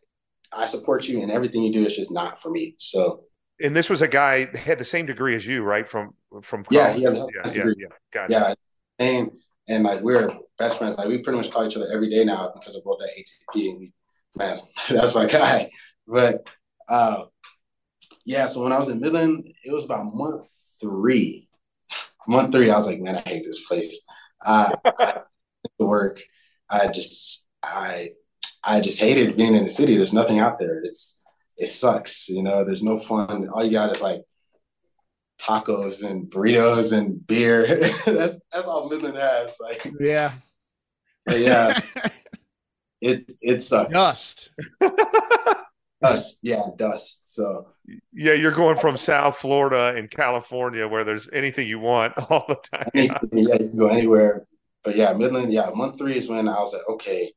I support you, and everything you do is just not for me. So. And this was a guy had the same degree as you, right? From from college. yeah, he has a yeah, yeah, yeah, got yeah, and and like we're best friends. Like we pretty much call each other every day now because we're both at ATP, and we man, that's my guy. But uh, yeah, so when I was in Midland, it was about month three. Month three, I was like, man, I hate this place. Uh, I work. I just I I just hated being in the city. There's nothing out there. It's it sucks. You know, there's no fun. All you got is like tacos and burritos and beer. that's that's all Midland has. Like yeah, yeah. it it sucks. Dust. dust. Yeah, dust. So yeah, you're going from South Florida and California where there's anything you want all the time. Anything, yeah, you can go anywhere. But yeah, Midland. Yeah, month three is when I was like, okay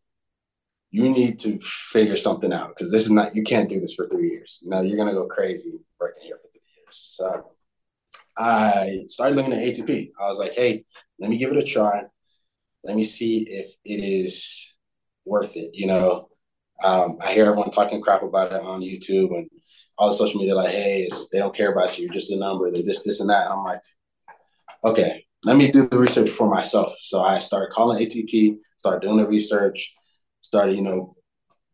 you need to figure something out because this is not you can't do this for three years. You know, you're gonna go crazy working here for three years. So I started looking at ATP. I was like, hey, let me give it a try. Let me see if it is worth it. You know, um, I hear everyone talking crap about it on YouTube and all the social media, like, hey, it's they don't care about you, you're just a number, they're this, this, and that. I'm like, okay, let me do the research for myself. So I started calling ATP, started doing the research started, you know,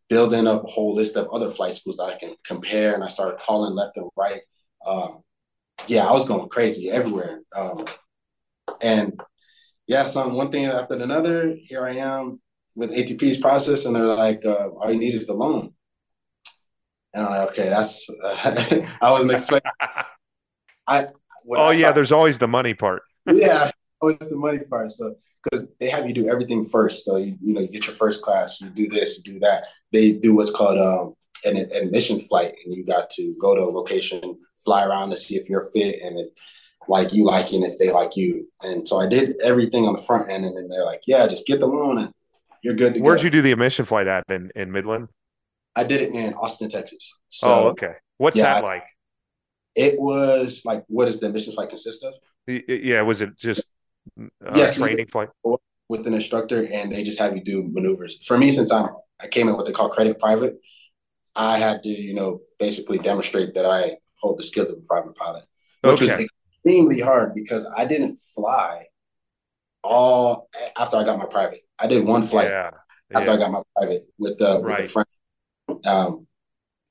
building up a whole list of other flight schools that I can compare. And I started calling left and right. Um, yeah, I was going crazy everywhere. Um, and yeah, some one thing after another, here I am with ATP's process, and they're like, uh, all you need is the loan. And I'm like, okay, that's, uh, I wasn't expecting. I, oh, I yeah, thought, there's always the money part. yeah, always the money part. So because they have you do everything first. So you, you know, you get your first class, you do this, you do that. They do what's called um, an admissions flight, and you got to go to a location, fly around to see if you're fit and if like you like and if they like you. And so I did everything on the front end, and then they're like, "Yeah, just get the loan and you're good to Where'd go." you do the admission flight at in, in Midland? I did it in Austin, Texas. So oh, okay. What's yeah, that like? it was like, what does the admissions flight consist of? Yeah, was it just uh, Yes, training flight? with an instructor and they just have you do maneuvers. For me, since I'm I came in what they call credit private, I had to, you know, basically demonstrate that I hold the skill of a private pilot, which Okay. was extremely hard because I didn't fly all after I got my private. I did one flight Yeah. after I got my private with the with Right. the friend. Um,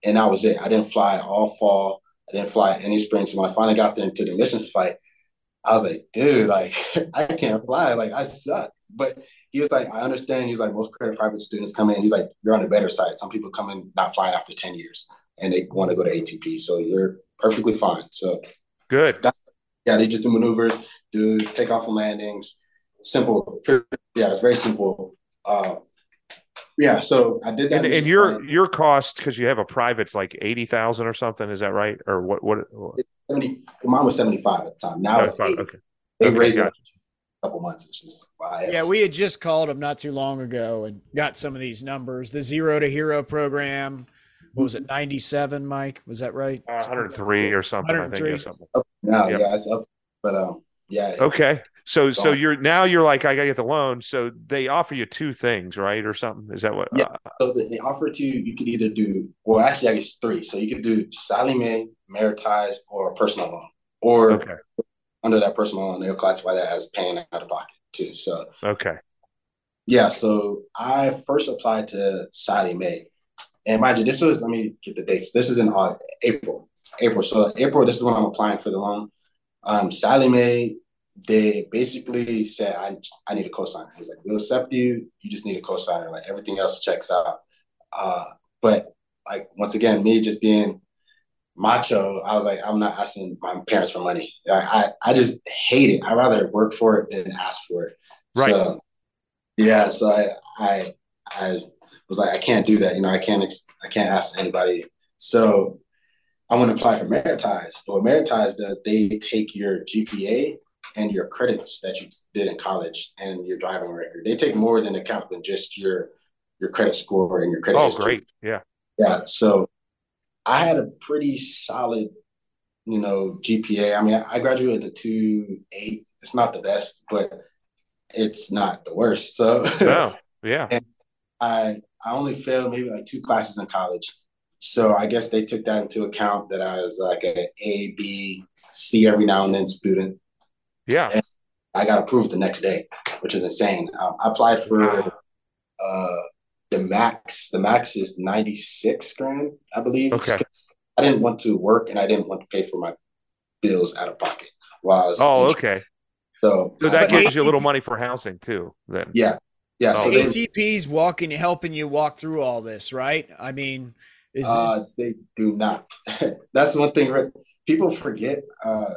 and that was it. I didn't fly all fall. I didn't fly any spring. So when I finally got there into the missions flight, I was like, dude, like I can't fly. Like I suck. But he was like, I understand. He's like, most credit private students come in. He's like, you're on the better side. Some people come in not flying after 10 years and they want to go to ATP. So you're perfectly fine. So Good. yeah, they just do maneuvers, do takeoff and landings. Simple. Yeah, it's very simple. Uh, yeah, so I did that. And, and your your cost because you have a private's like eighty thousand or something. Is that right? Or what? What? What 70, mine was 75 at the time. Now no, it's fine. Okay. They Okay, raised it a couple months. It's just why. Yeah, we had just called them not too long ago and got some of these numbers. The zero to hero program. What was it? Ninety seven, Mike? Was that right? Uh, 103 or something. I think 103. or something. up now. Yep. Yeah, it's up. But um, yeah. Okay. So so you're now you're like I gotta get the loan. So they offer you two things, right, or something? Is that what? Yeah. uh, So they offer to you. You could either do, well, actually, I guess three. So you could do Sallie Mae, Meritize, or a personal loan. Or okay. under that personal loan, they'll classify that as paying out of pocket too. So Okay. Yeah, so I first applied to Sallie Mae. And mind you, this was, let me get the dates. This is in uh, April. April. So April, this is when I'm applying for the loan. Um, Sallie Mae, they basically said, I, I need a cosigner. He's like, we'll accept you. You just need a cosigner. Like everything else checks out. Uh, but like, once again, me just being macho, I was like, I'm not asking my parents for money. I, I, I just hate it. I'd rather work for it than ask for it. Right. So, yeah, so I, I, I was like, I can't do that. You know, I can't, ex- I can't ask anybody. So I want to apply for Meritize. But what Meritize does, they take your GPA and your credits that you did in college and your driving record. They take more than account than just your your credit score and your credit. Oh, history. great. Yeah. Yeah. So I had a pretty solid, you know, GPA. I mean, I graduated at two eight. It's not the best, but it's not the worst. So No. Yeah. I I only failed maybe like two classes in college. So I guess they took that into account that I was like a A, B, C every now and then student. Yeah. I got approved the next day, which is insane. Um, I applied for uh, the max. The max is ninety six grand, I believe. Okay. I didn't want to work and I didn't want to pay for my bills out of pocket. While I was Oh, okay. So, So that But gives you a little money for housing too. Then. yeah, yeah. Oh. So ATP's walking, helping you walk through all this, right? I mean, is Uh, this, they do not. That's one thing. right? People forget. Uh,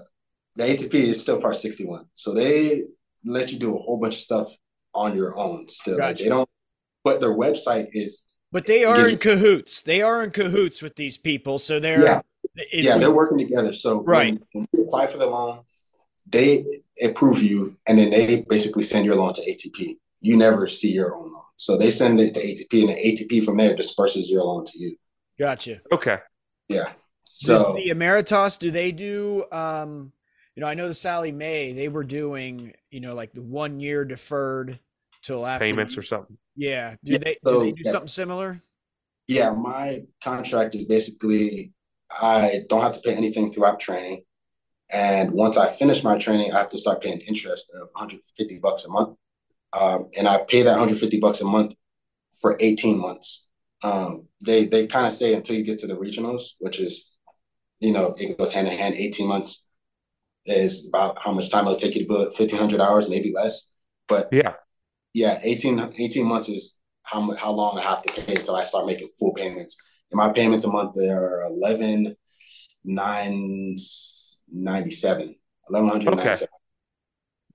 the ATP is still Part 61, so they let you do a whole bunch of stuff on your own. Still, Like, they don't. But their website is. but they are in cahoots. They are in cahoots with these people, so they're Yeah, it- yeah, they're working together. So Right. when, when you apply for the loan, they approve you, and then they basically send your loan to ATP. You never see your own loan, so they send it to ATP, and the ATP from there disperses your loan to you. Gotcha. Okay. Yeah. Does So the Meritize, do they do um you know, I know the Sallie Mae they were doing, you know, like the one year deferred till after Payments or something. yeah. Do Yeah, they do they do yeah. something similar? Yeah, my contract is basically I don't have to pay anything throughout training. And once I finish my training, I have to start paying interest of 150 bucks a month. Um, and I pay that 150 bucks a month for 18 months. Um, they they kind of say until you get to the regionals, which is, you know, it goes hand in hand. 18 months is about how much time it'll take you to build 1,500 hours, maybe less. But Yeah. yeah, 18, 18 months is how how long I have to pay until I start making full payments. And my payments a month they are 11 997 1197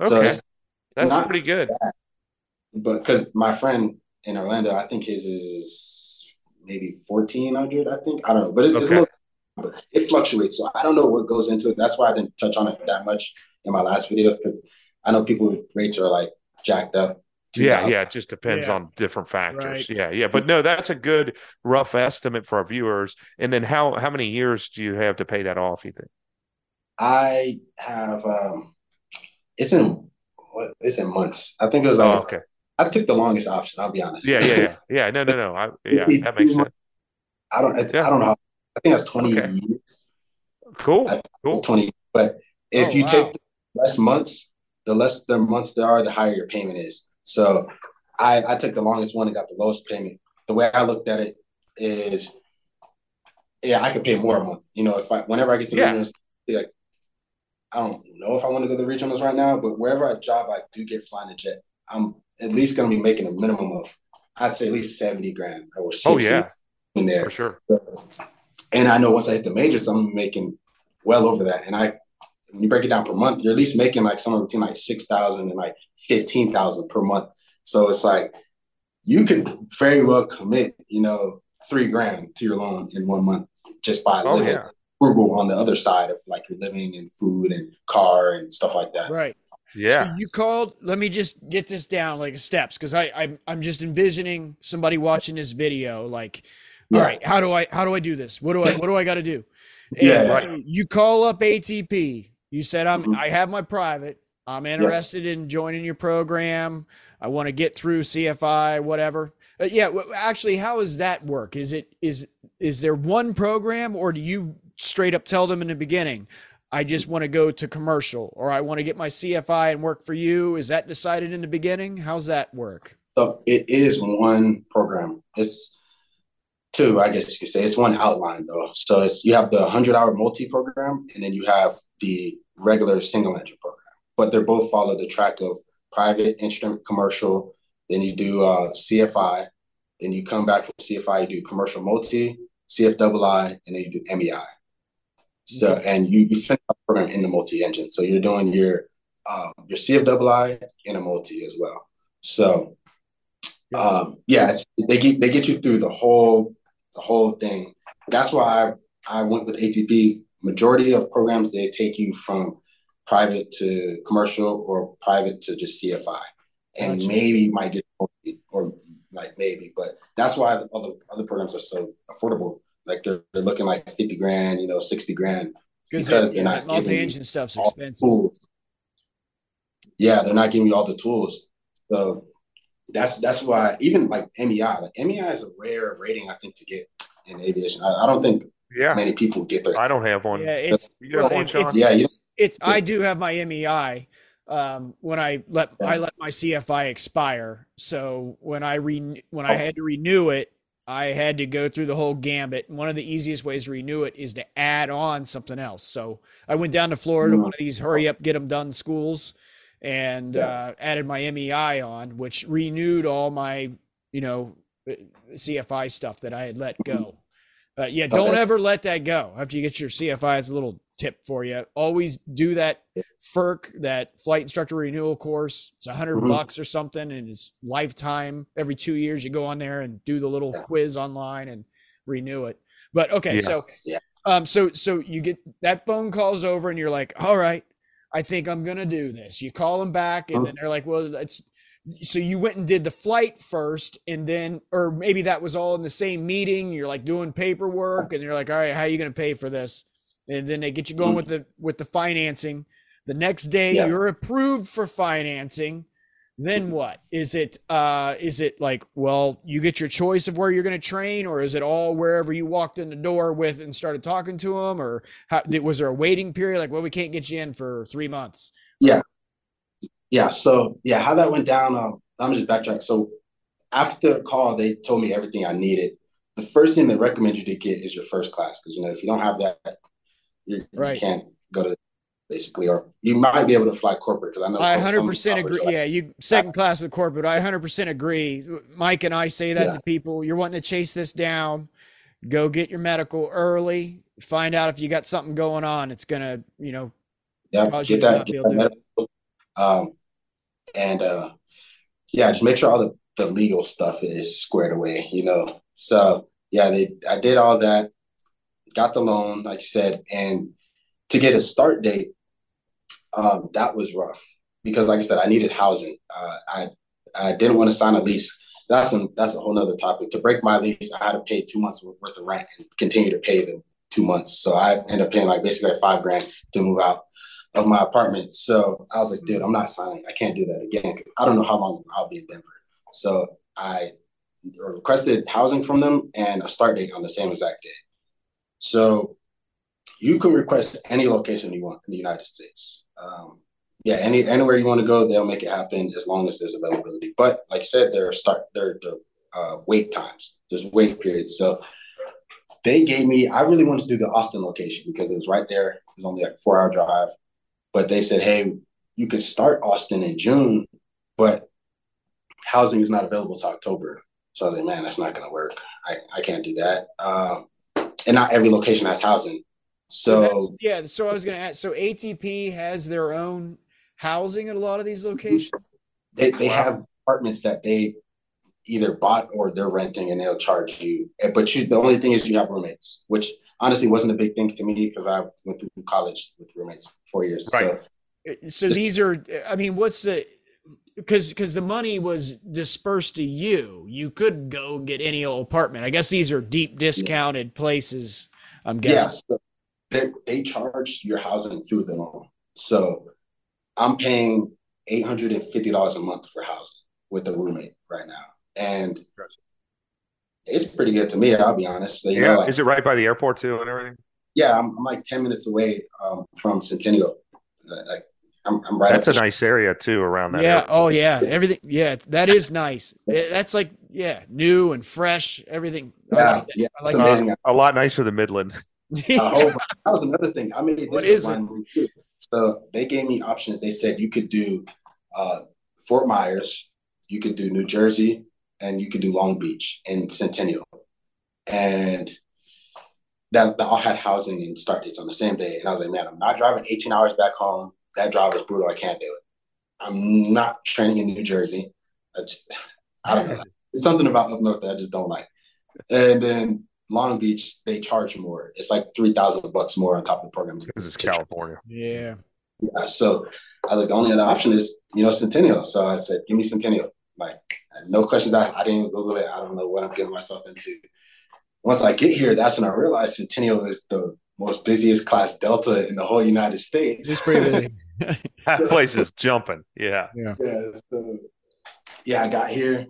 so Okay. That's not- pretty good. but because my friend in orlando i think his is maybe fourteen hundred. I think I don't know, but it's, okay. it's a little, it fluctuates. So I don't know what goes into it. That's why I didn't touch on it that much in my last video because I know people rates are like jacked up. Yeah, yeah, it just depends yeah. on different factors. Right. Yeah, yeah, but no, that's a good rough estimate for our viewers. And then how how many years do you have to pay that off? You think? I have um, it's in what it's in months. I think it was like oh, okay. I took the longest option. I'll be honest. Yeah, yeah, yeah. yeah no, no, no. I, yeah, that makes sense. I don't. Yeah. I don't know. How, I think that's twenty okay. years. Cool. cool. twenty. But if oh, you wow. take less months, the less the months there are, the higher your payment is. So I, I took the longest one and got the lowest payment. The way I looked at it is, yeah, I could pay more a month. You know, if I whenever I get to yeah. the like, I don't know if I want to go to the regionals right now, but wherever I job I do get flying a jet, I'm at least going to be making a minimum of, I'd say at least seventy grand or oh, sixty. Oh yeah, in there for sure. So, and I know once I hit the majors, I'm making well over that. And I when you break it down per month, you're at least making like somewhere between like six thousand and like fifteen thousand per month. So it's like you could very well commit, you know, three grand to your loan in one month just by oh, living yeah. frugal on the other side of like your living and food and car and stuff like that. Right. Yeah. So you called. Let me just get this down like steps because I I'm, I'm just envisioning somebody watching this video like, yeah. all right, how do I how do I do this? What do I what do I got to do? And yeah. Right. So you call up ATP. You said I'm mm-hmm. I have my private. I'm interested in joining your program. I want to get through CFI, whatever. Uh, yeah, actually, how does that work? Is it is is there one program, or do you straight up tell them in the beginning, I just want to go to commercial, or I want to get my CFI and work for you? Is that decided in the beginning? How's that work? So it is one program. It's two, I guess you could say. It's one outline though. So it's you have the hundred hour multi program, and then you have the regular single engine program. But they're both follow the track of private instrument commercial. Then you do uh, CFI. Then you come back from CFI, you do commercial multi, CFII, and then you do MEI. So and you you finish the program in the multi engine. So you're doing your um, your CFII in a multi as well. So um, yeah, they get they get you through the whole the whole thing. That's why I, I went with ATP. Majority of programs they take you from private to commercial or private to just CFI, and gotcha. maybe you might get or like maybe, but that's why the other other programs are so affordable. Like they're, they're looking like fifty grand, you know, sixty grand because they're, they're not multi-engine stuff's expensive. Yeah, they're not giving you all the tools. So that's that's why even like MEI, like MEI is a rare rating I think to get in aviation. I, I don't think yeah many people get there. I don't have one. Yeah, it's, you have one, It's, yeah, it's, it's I do have my MEI. Um, when I let yeah. I let my CFI expire, so when I re when I oh. had to renew it, I had to go through the whole gambit. One of the easiest ways to renew it is to add on something else. So I went down to Florida, one of these hurry up, get them done schools, and yeah. uh, added my MEI on, which renewed all my, you know, CFI stuff that I had let go. But uh, yeah, don't okay. ever let that go. After you get your CFI, it's a little tip for you. Always do that FIRC, that flight instructor renewal course. It's a 100 mm-hmm. bucks or something, and it's lifetime. Every two years, you go on there and do the little yeah. quiz online and renew it. But okay, yeah. so yeah. um, so so you get that phone calls over, and you're like, all right, I think I'm gonna do this. You call them back, and then they're like, well, it's so you went and did the flight first, and then, or maybe that was all in the same meeting. You're like doing paperwork, and you're like, all right, how are you gonna pay for this? And then they get you going with the with the financing. The next day, yeah. you're approved for financing. Then what? Is it uh is it like well you get your choice of where you're going to train or is it all wherever you walked in the door with and started talking to them or how, was there a waiting period? Like well we can't get you in for three months. Yeah. Yeah so yeah how that went down um, i'm just backtrack. So after the call they told me everything i needed. The first thing they recommend you to get is your first class because you know if you don't have that you, right. you can't go to basically, or you might be able to fly corporate because I know I 100% agree. Like, yeah, you second class with corporate. I 100% agree. Mike and I say that yeah. to people. You're wanting to chase this down, go get your medical early. Find out if you got something going on. It's gonna, you know, yeah, get that, get that medical, um, and uh, yeah, just make sure all the the legal stuff is squared away. You know, so yeah, they I did all that, got the loan, like you said, and to get a start date, um, that was rough because, like I said, I needed housing. Uh, I I didn't want to sign a lease. That's a, that's a whole nother topic. To break my lease, I had to pay two months worth of rent and continue to pay them two months. So I ended up paying like basically five grand to move out of my apartment. So I was like, dude, I'm not signing. I can't do that again. I don't know how long I'll be in Denver. So I requested housing from them and a start date on the same exact day. So you can request any location you want in the United States. Um, yeah, any anywhere you want to go, they'll make it happen as long as there's availability. But like I said, there are start there are uh, wait times. There's wait periods. So they gave me. I really wanted to do the Austin location because it was right there. It was only like a four hour drive. But they said, hey, you could start Austin in June, but housing is not available to October. So I was like, man, that's not going to work. I, I can't do that. Um, and not every location has housing. So, so yeah, so I was going to ask. So ATP has their own housing at a lot of these locations. They they wow. have apartments that they either bought or they're renting, and they'll charge you. Eh, but you, the only thing is you have roommates, which honestly wasn't a big thing to me because I went through college with roommates four years. Right. Eh, so, so these are. I mean, what's the because because the money was dispersed to you. You could go get any old apartment. I guess these are deep discounted places. I'm guessing. Yeah, so they they charge your housing through the loan. So I'm paying eight hundred and fifty dollars a month for housing with a roommate right now, and it's pretty good to me. I'll be honest. So, yeah, know, like, is it right by the airport too and everything? Yeah, I'm, I'm like ten minutes away um, from Centennial. Like I'm, I'm right. That's a nice area too around that. Yeah. Area. Oh yeah. Everything. Yeah, that is nice. That's like yeah, new and fresh. Everything. Yeah. Like yeah. Like amazing. Uh, a lot nicer than Midland. yeah. uh, oh, that was another thing. I mean, this what is it? So they gave me options. They said you could do uh, Fort Myers, you could do New Jersey, and you could do Long Beach and Centennial, and that, that all had housing and start dates on the same day. And I was like, man, I'm not driving 18 hours back home that drive was brutal. I can't do it. I'm not training in New Jersey. I, just, I don't know. It's something about up north that I just don't like. And then Long Beach, they charge more. It's like three thousand bucks more on top of the program because it's California. Yeah. Yeah. So I was like, the only other option is you know Centennial. So I said, give me Centennial. Like no questions. I, I didn't even Google it. I don't know what I'm getting myself into. Once I get here, that's when I realized Centennial is the most busiest class Delta in the whole United States. It's pretty busy. that place is jumping. Yeah. Yeah. Yeah. So, yeah, I got here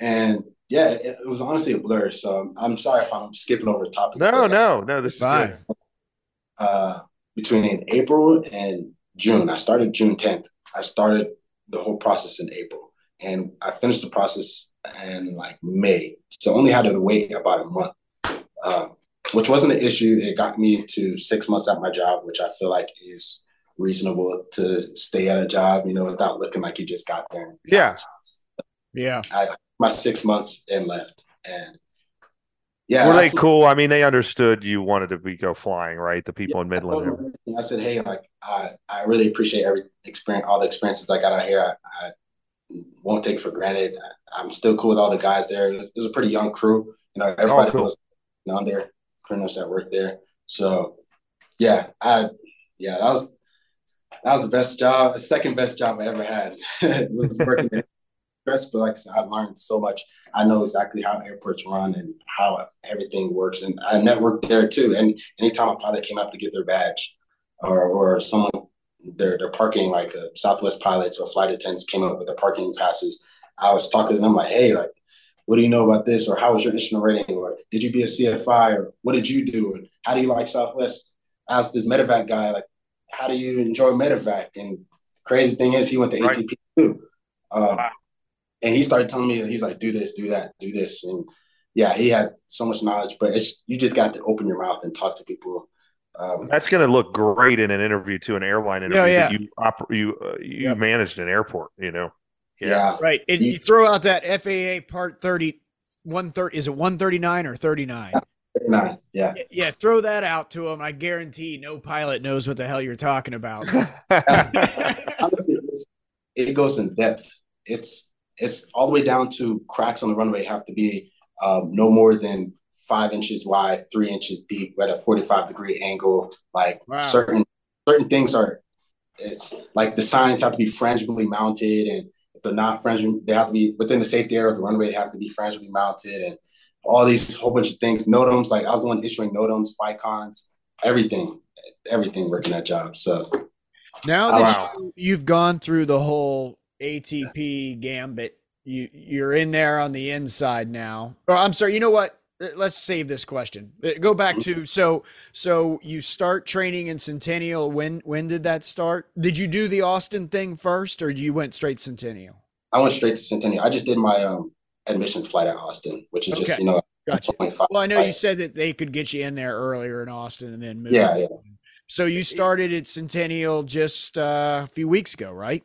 and yeah, it, it, was honestly a blur. So I'm sorry if I'm skipping over topics. No, no, no, this is fine. Uh, between April and June, I started June 10th. I started the whole process in April and I finished the process in like May. So only had to wait about a month. Um, which wasn't an issue. It got me to six months at my job, which I feel like is reasonable to stay at a job, you know, without looking like you just got there. Yeah. Yeah. I, my six months and left. And yeah. Were they cool? I mean, they understood you wanted to be go flying, right? The people yeah, in Midland. I said, hey, like, I, I really appreciate every experience, all the experiences I got out here. I, I won't take for granted. I, am still cool with all the guys there. It was a pretty young crew. You know, everybody oh, cool. was on there pretty much that worked there. So yeah, I yeah, that was that was the best job, the second best job I ever had. was working at but like I said, I learned so much. I know exactly how airports run and how everything works. And I networked there too. And anytime a pilot came out to get their badge or or someone they're they're parking like a Southwest pilots or flight attendants came up with the parking passes. I was talking to them like, hey, like what do you know about this? Or how was your instrument rating? Or did you be a CFI? Or what did you do? And how do you like Southwest? Asked this medevac guy, like, how do you enjoy medevac? And crazy thing is, he went to right. ATP too. Um, wow. And he started telling me, he's like, do this, do that, do this. And yeah, he had so much knowledge, but you just got to open your mouth and talk to people. Um, That's going to look great in an interview to an airline interview. Yeah, yeah. you oper- you uh, you yep. managed an airport, you know. Yeah. yeah. Right. And you, you throw out that FAA part 30, 130, is it 139 or 39? 39, yeah. Yeah, throw that out to them. I guarantee no pilot knows what the hell you're talking about. Honestly, it goes in depth. It's it's all the way down to cracks on the runway have to be um, no more than five inches wide, three inches deep, at a 45 degree angle. Like Wow. certain certain things are it's like the signs have to be frangibly mounted and if they're not frangible, they have to be within the safety area of the runway, they have to be frangibly mounted and all these whole bunch of things. Notams, like I was the one issuing notams, FICONs, everything, everything working that job. So Now Oh, that wow. you, you've gone through the whole ATP gambit, you you're in there on the inside now. Or I'm sorry, you know what? Let's save this question. Uh, Go back to so so you start training in Centennial. When when did that start? Did you do the Austin thing first, or you went straight Centennial? I went straight to Centennial. I just did my um admissions flight at Austin, which is just, you know, Gotcha. 25 Well, I know you said that they could get you in there earlier in Austin and then move. Yeah, yeah. So you started at Centennial just uh, a few weeks ago, right?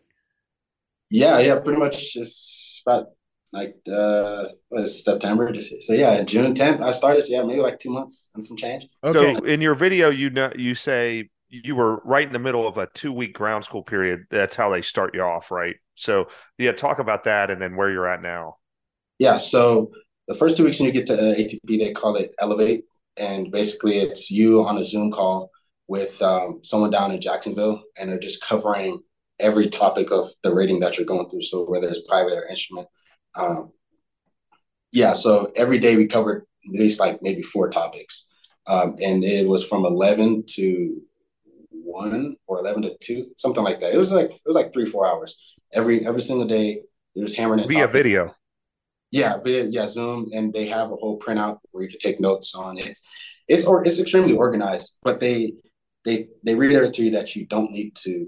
Yeah, yeah, pretty much just about like uh what is it, September. Just so yeah, June 10th I started. So yeah, maybe like two months and some change. Okay. So in your video, you know, you say you were right in the middle of a two week ground school period. That's how they start you off, right? So yeah, talk about that and then where you're at now. Yeah, so the first two weeks when you get to uh, ATP, they call it Elevate, and basically it's you on a Zoom call with um, someone down in Jacksonville, and they're just covering every topic of the rating that you're going through. So whether it's private or instrument, um, yeah. So every day we covered at least like maybe four topics, um, and it was from eleven to one or eleven to two, something like that. It was like it was like three four hours every every single day. It was hammering it Via video. Yeah, via yeah Zoom, and they have a whole printout where you can take notes on it. It's it's or it's extremely organized, but they they they reiterate to you that you don't need to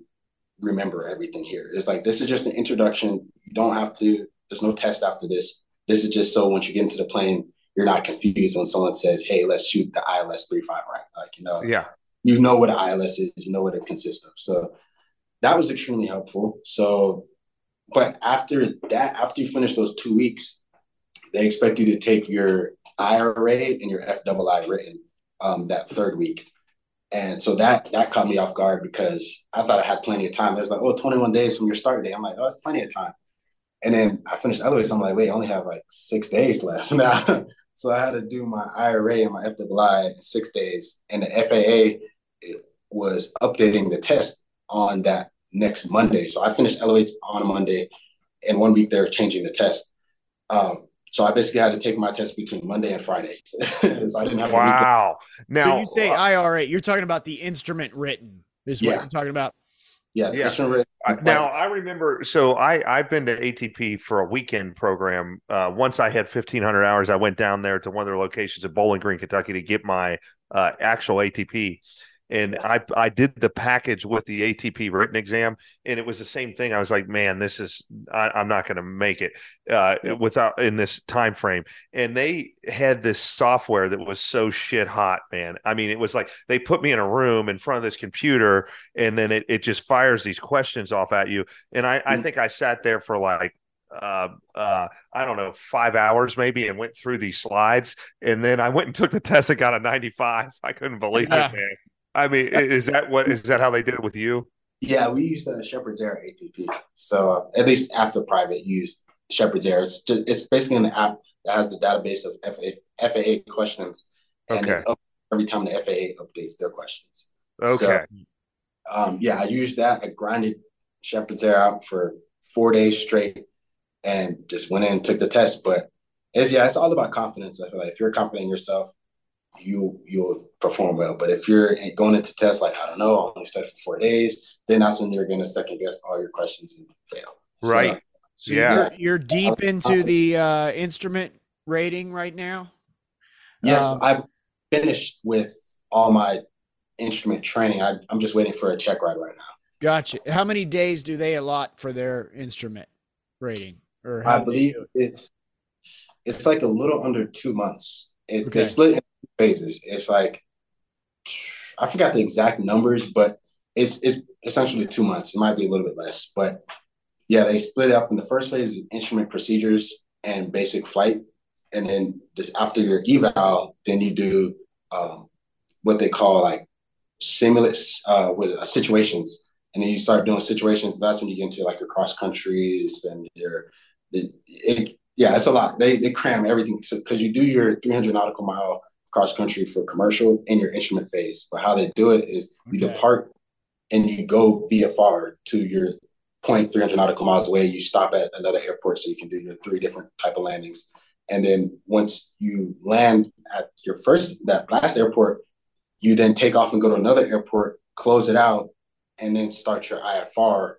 remember everything here. It's like this is just an introduction. You don't have to. There's no test after this. This is just so once you get into the plane, you're not confused when someone says, "Hey, let's shoot the ILS 35 right." Like you know, Yeah. you know what an ILS is, you know what it consists of. So that was extremely helpful. So, but after that, after you finish those two weeks, they expect you to take your IRA and your FII written um, that third week. And so that that caught me off guard because I thought I had plenty of time. It was like, oh, 21 days from your start date. I'm like, oh, that's plenty of time. And then I finished other way, so I'm like, wait, I only have like six days left now. so I had to do my IRA and my FII in six days. And the FAA was updating the test on that next Monday. So I finished elevates on a Monday, and one week they're changing the test. Um, so I basically had to take my test between Monday and Friday. so I didn't have a. Wow. Now so you say uh, IRA, you're talking about the instrument written. Is what Yeah. you're talking about. Yeah, the Yeah. instrument- I- now I remember. So I I've been to ATP for a weekend program. Uh, once I had fifteen hundred hours, I went down there to one of their locations at Bowling Green, Kentucky, to get my uh, actual ATP. And I I did the package with the ATP written exam, and it was the same thing. I was like, man, this is I, I'm not going to make it uh, without in this time frame. And they had this software that was so shit hot, man. I mean, it was like they put me in a room in front of this computer and then it, it just fires these questions off at you and i, I Mm. think i sat there for like uh, uh, I don't know, five hours maybe, and went through these slides, and then I went and took the test and got a ninety-five. I couldn't believe it, man. I mean, is that what is that how they did it with you? Yeah, we used uh, Sheppard's Air ATP. So uh, at least after private, use Sheppard's Air. It's, just, it's basically an app that has the database of FAA, FAA questions, and Okay. every time the FAA updates their questions. Okay, Um, yeah, I used that. I grinded Sheppard's Air out for four days straight, and just went in and took the test. But it's yeah, it's all about confidence. I feel like if you're confident in yourself, you you'll perform well. But if you're going into tests like I don't know, I only studied for four days, then that's when you're going to second guess all your questions and fail. Right. So Yeah. you're, you're deep into the uh, instrument rating right now. yeah, Um, I've finished with all my instrument training. I, I'm just waiting for a check ride right now. Gotcha. How many days do they allot for their instrument rating? Or I believe it? it's it's like a little under two months. It, Okay. They split phases. It's like I forgot the exact numbers, but it's it's essentially two months. It might be a little bit less, but yeah, they split up. In the first phase is instrument procedures and basic flight, and then just after your eval, then you do um, what they call like simulus uh, with uh, situations, and then you start doing situations. That's when you get into like your cross countries and your the, it, Yeah, it's a lot. They they cram everything because you do your 300 nautical mile cross country for commercial in your instrument phase. But how they do it is you Okay. depart and you go VFR to your point 300 nautical miles away. You stop at another airport so you can do your three different type of landings. And then once you land at your first that last airport, you then take off and go to another airport, close it out, and then start your IFR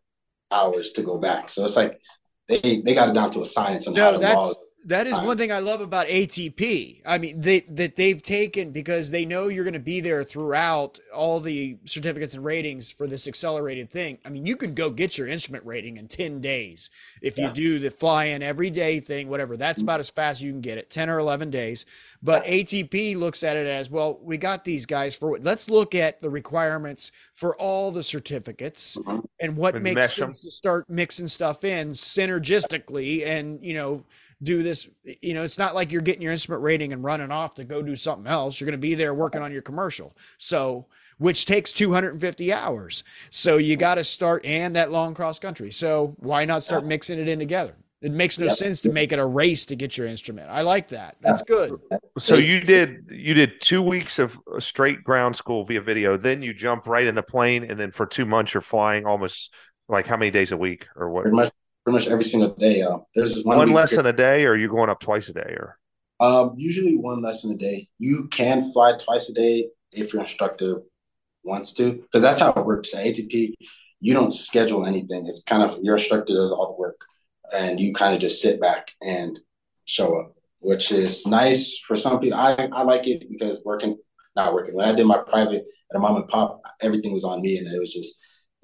hours to go back. So it's like they they got it down to a science on how to that's log. That is one thing I love about ATP. I mean, they that they've taken because they know you're going to be there throughout all the certificates and ratings for this accelerated thing. I mean, you can go get your instrument rating in 10 days if you do the fly in every day thing, whatever. That's about as fast as you can get it, 10 or 11 days. But ATP looks at it as, well, we got these guys for what? Let's look at the requirements for all the certificates Mhm. and what And makes sense to start mixing stuff in synergistically and, you know, do this you know it's not like you're getting your instrument rating and running off to go do something else. You're going to be there working on your commercial. So which takes 250 hours. So you got to start and that long cross country. So why not start mixing it in together? It makes no Yep. sense to make it a race to get your instrument. I like that. That's good. So you did you did two weeks of uh, straight ground school via video, then you jump right in the plane, and then for two months you're flying almost like how many days a week or what? pretty much pretty much every single day. Uh, there's one, One lesson a day, or are you going up twice a day, or Um, usually one lesson a day. You can fly twice a day if your instructor wants to, because that's how it works. At ATP, you don't schedule anything. It's kind of your instructor does all the work, and you kind of just sit back and show up, which is nice for some people. I, I like it because working, not working. When I did my private at a mom and pop, everything was on me, and it was just,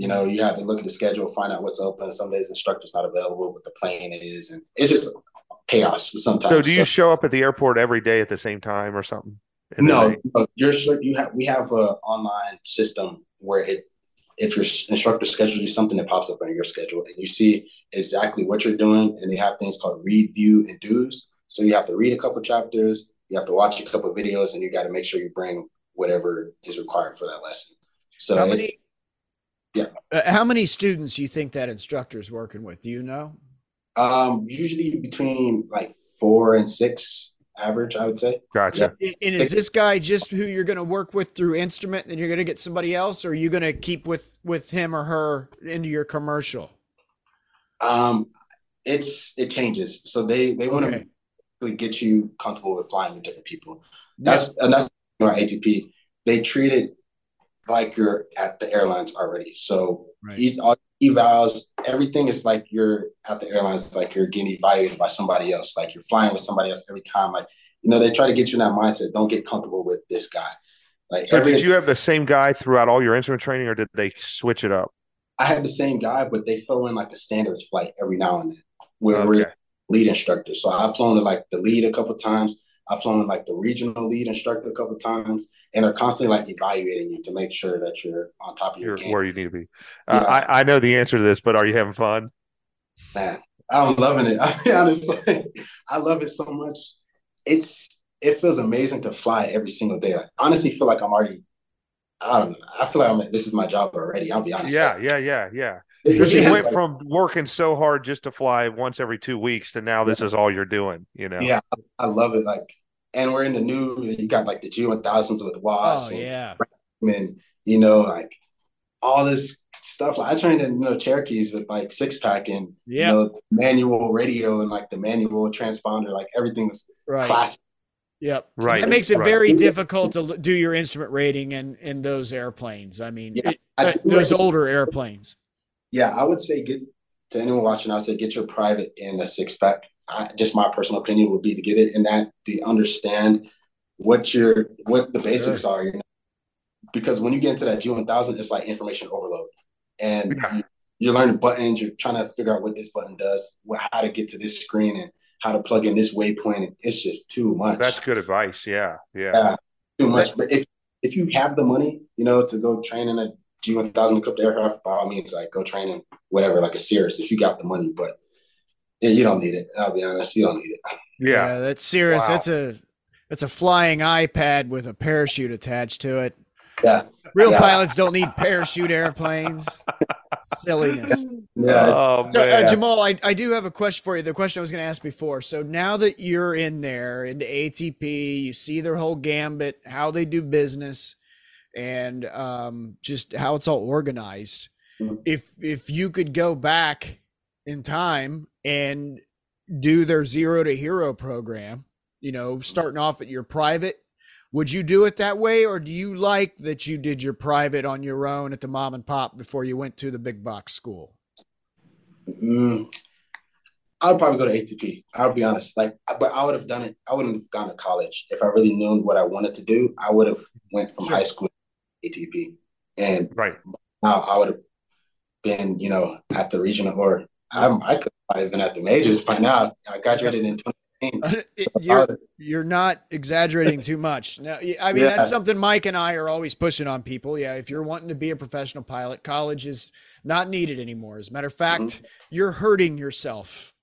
you know, you have to look at the schedule, find out what's open. Some days instructor's not available, what the plane is, and it's just chaos sometimes. so? Do you show up at the airport every day at the same time or something? No, no, you're sure you have. We have a online system where it, if your instructor schedules you something, it pops up on your schedule, and you see exactly what you're doing. And they have things called read, view, and do's. So you have to read a couple chapters, you have to watch a couple videos, and you got to make sure you bring whatever is required for that lesson. So how many yeah. uh, how many students you think that instructor is working with do you know um, usually between like four and six average, I would say. gotcha. Yeah. And is this guy just who you're going to work with through instrument and you're going to get somebody else or are you going to keep with with him or her into your commercial Um, it's it changes. So they they want to Okay. really get you comfortable with flying with different people. That's and that's you know, ATP. They treat it like you're at the airlines already. So Right. e- all evals, everything is like you're at the airlines. Like you're getting evaluated by somebody else. Like you're flying with somebody else every time. Like you know, they try to get you in that mindset. Don't get comfortable with this guy. Like So every, did you have the same guy throughout all your instrument training, or did they switch it up? I have the same guy, but they throw in like a standards flight every now and then, where Okay. we're lead instructor. So I've flown to like the lead a couple times. I've flown like the regional lead instructor a couple times, and they're constantly like evaluating you to make sure that you're on top of your You're game. where you need to be. Uh, Yeah. I, I know the answer to this, but are you having fun? Man, I'm loving it. I'll be honest, like, I love it so much. It's it feels amazing to fly every single day. I honestly feel like I'm already. I don't know. I feel like I'm. This is my job already. I'll be honest. Yeah, Like, yeah, yeah, yeah. It Because you went from working so hard just to fly once every two weeks to now this is all you're doing. You know. Yeah, I love it. Like, and we're in the new. You got like the G one thousands with oh WAAS. and, yeah and you know, like all this stuff. Like I trained in you know Cherokees with like six pack and Yeah. you know manual radio and like the manual transponder. Like everything was right classic. yep Right. it makes it right. very difficult to do your instrument rating in in those airplanes i mean Yeah, it- I uh, those recommend- older airplanes Yeah, I would say get to anyone watching. I would say get your private in a six pack. I, just my personal opinion would be to get it in that to understand what your what the basics are. You know? Because when you get into that G one thousand, it's like information overload, and Yeah. you, you're learning buttons. You're trying to figure out what this button does, what, how to get to this screen, and how to plug in this waypoint. And it's just too much. That's good advice. Yeah, yeah. Yeah. too much. But if if you have the money, you know, to go train in a G one thousand equipped aircraft, by all means, like go train in whatever, like a Cirrus, if you got the money. But yeah, you don't need it. I'll be honest, you don't need it. Yeah. that's Cirrus Wow. that's a that's a flying ipad with a parachute attached to it Yeah, real Yeah. pilots don't need parachute airplanes Silliness. Yeah, oh So, uh. Jahmal, I, I do have a question for you. The question I was going to ask before. So now that you're in there into ATP, you see their whole gambit, how they do business, and um, just how it's all organized. Mhm. If if you could go back in time and do their zero to hero program, you know, starting off at your private, would you do it that way, or do you like that you did your private on your own at the mom and pop before you went to the big box school? Mm, I'd probably go to ATP. I'll be honest. Like, but I would have done it. I wouldn't have gone to college if I really knew what I wanted to do. I would have went from Sure. high school ATP, and right. now I would have been, you know, at the regional or I'm, I could have been at the majors by now. I graduated in 2018. So you're would've- you're not exaggerating too much. No, y- I mean Yeah. that's something Mike and I are always pushing on people. Yeah, if you're wanting to be a professional pilot, college is not needed anymore. As a matter of fact, Mhm. you're hurting yourself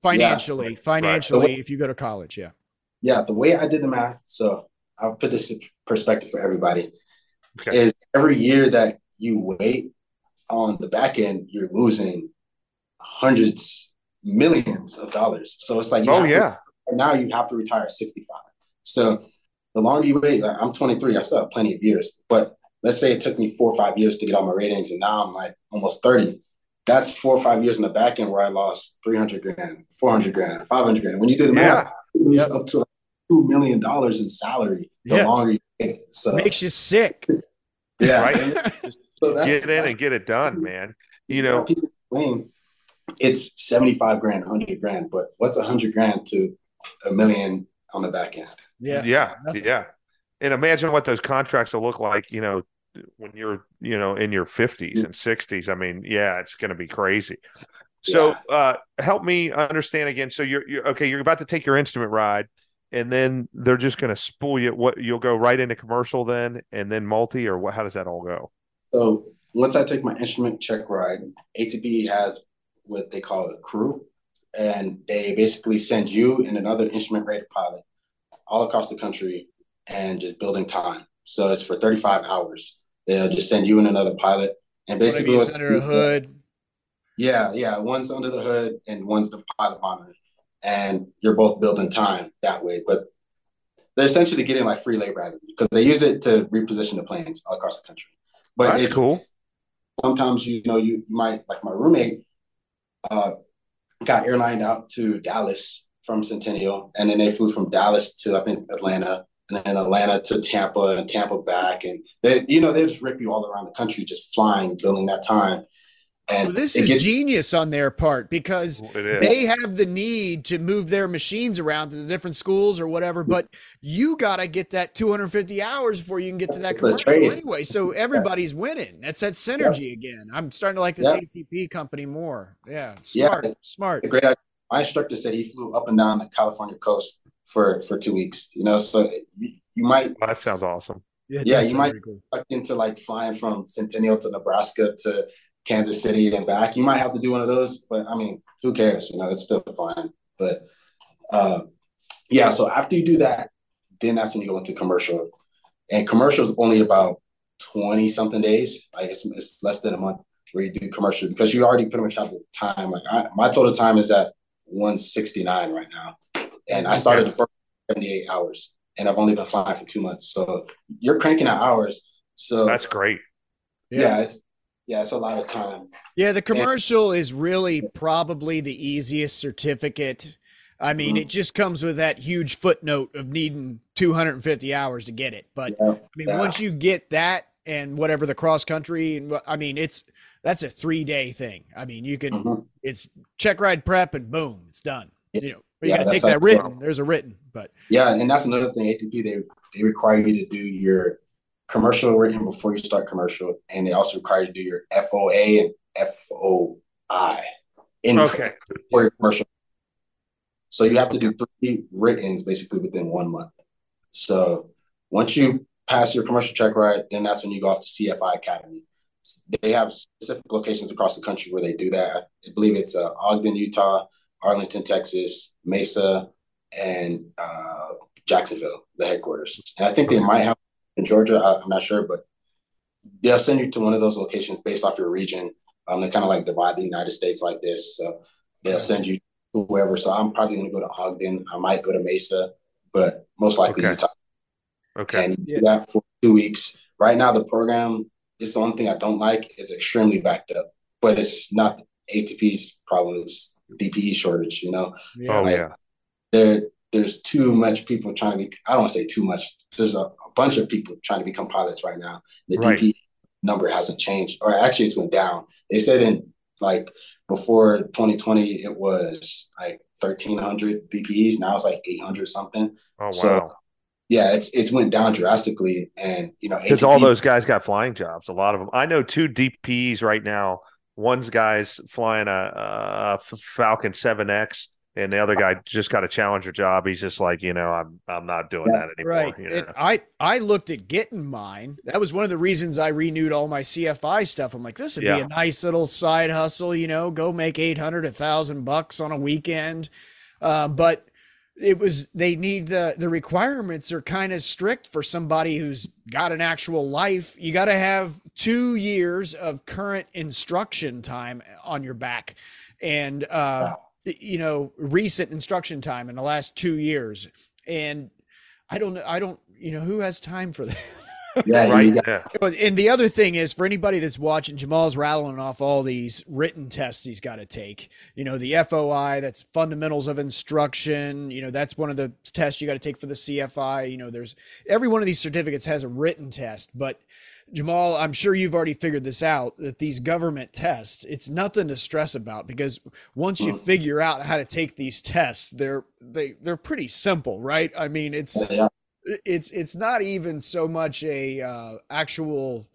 financially. Financially, if you go to college, yeah. yeah, the way I did the math, so I'll put this in perspective for everybody, Okay. is every year that you wait on the back end, you're losing hundreds, millions of dollars. So it's like, you Oh have to- yeah. now you have to retire at 65. So the longer you wait, like I'm 23, I still have plenty of years, but let's say it took me four or five years to get all my ratings, and now I'm like almost 30. That's four or five years in the back end where I lost 300 grand, 400 grand, 500 grand. When you do the math, you lose Yep. up to like $2 million in salary the Yeah. longer you wait. So, Makes you sick. Yeah. Right. So that's- Get in that's- and get it done, man. You know, people complain it's 75 grand, 100 grand, but what's 100 grand to a million on the back end? Yeah. yeah, nothing. yeah. And imagine what those contracts will look like, you know, when you're, you know, in your 50s and 60s. I mean, yeah, it's going to be crazy. So, uh, help me understand again. So you're, you're okay. You're about to take your instrument ride, and then they're just going to spool you. What you'll go right into commercial then, and then multi, or what? How does that all go? So once I take my instrument check ride, ATP has what they call a crew, and they basically send you and another instrument rated pilot all across the country and just building time. So it's for 35 hours. They'll just send you and another pilot, and basically, you's under a hood. yeah, yeah, one's under the hood and one's the pilot monitor, and you're both building time that way. But they're essentially getting like free labor out of you because they use it to reposition the planes all across the country. But That's it's cool. sometimes you know you might like my roommate uh got airlined out to Dallas from Centennial and then they flew from Dallas to I think Atlanta and then Atlanta to Tampa and Tampa back and they you know they just rip you all around the country just flying building that time and Well, this is gets- genius on their part because they have the need to move their machines around to the different schools or whatever, but you got to get that 250 hours before you can get to that It's commercial anyway. So everybody's winning. That's that synergy again. I'm starting to like this Yeah. ATP company more. Yeah, Yeah, smart, it's- smart. a great idea. My instructor said he flew up and down the California coast for for two weeks. You know, so you, you might Well, that sounds awesome. Yeah, Yeah, you might- cool. into like flying from Centennial to Nebraska to Kansas City and back. You might have to do one of those, but I mean, who cares? You know, it's still fine. But uh, yeah, so after you do that, then that's when you go into commercial. And commercial is only about 20 something days. Like it's, it's less than a month where you do commercial because you already pretty much have the time. Like I, my total time is at 169 right now. And I started the first 78 hours and I've only been flying for two months. So you're cranking out hours. So That's great. yeah, it's yeah, it's a lot of time. Yeah, the commercial is really probably the easiest certificate. I mean, Mhm. it just comes with that huge footnote of needing 250 hours to get it. But Yeah, I mean, yeah. once you get that and whatever the cross country, and I mean, it's that's a three day thing. I mean, you can Mhm. it's check ride prep and boom, it's done. You know, but you Yeah, got to take that written. There's a written, but Yeah, and that's another thing. ATP they they require you to do your commercial written before you start commercial, and they also require you to do your FOA and FOI in Okay. for your commercial. So you have to do three writtens basically within one month. So once you pass your commercial check ride, then that's when you go off to CFI Academy. They have specific locations across the country where they do that. I believe it's uh, Ogden, Utah, Arlington, Texas, Mesa, and uh, Jacksonville, the headquarters. And I think they might have in Georgia. I, I'm not sure, but they'll send you to one of those locations based off your region Um, they kind of like divide the United States like this. So they'll send you to whoever. So I'm probably going to go to Ogden. I might go to Mesa, but most likely Okay. Utah. Okay. And you do that for two weeks. Right now, the program is the only thing I don't like is extremely backed up, but it's not ATP's problem. It's DPE shortage. You know, Oh Like, yeah. there there's too much people trying to be. I don't want to say too much. There's a, a bunch of people trying to become pilots right now. The Right. DPE number hasn't changed, or actually it's went down. They said in like before 2020 it was like 1300 DPEs. Now it's like 800 something. Oh So, wow. Yeah, it's it's went down drastically, and you know Because all those guys got flying jobs. A lot of them. I know two DPs right now. One's guy's flying a, a Falcon 7X, and the other guy just got a Challenger job. He's just like, you know, I'm I'm not doing Yeah. that anymore. Right. you know? I I looked at getting mine. That was one of the reasons I renewed all my CFI stuff. I'm like, this would Yeah. be a nice little side hustle, you know, go make 800, a thousand bucks on a weekend. Um, but it was, they need the, the requirements are kind of strict for somebody who's got an actual life. You got to have two years of current instruction time on your back. And, uh, you know, recent instruction time in the last two years. And I don't know. I don't, you know, who has time for that? Yeah, right. Yeah. And the other thing is for anybody that's watching, Jahmal's rattling off all these written tests he's got to take. You know, the FOI, that's fundamentals of instruction. You know, that's one of the tests you got to take for the CFI. You know, there's every one of these certificates has a written test, but Jahmal, I'm sure you've already figured this out that these government tests, it's nothing to stress about because once you figure out how to take these tests, they're they they're pretty simple, right? I mean, it's yeah, it's it's not even so much a uh, actual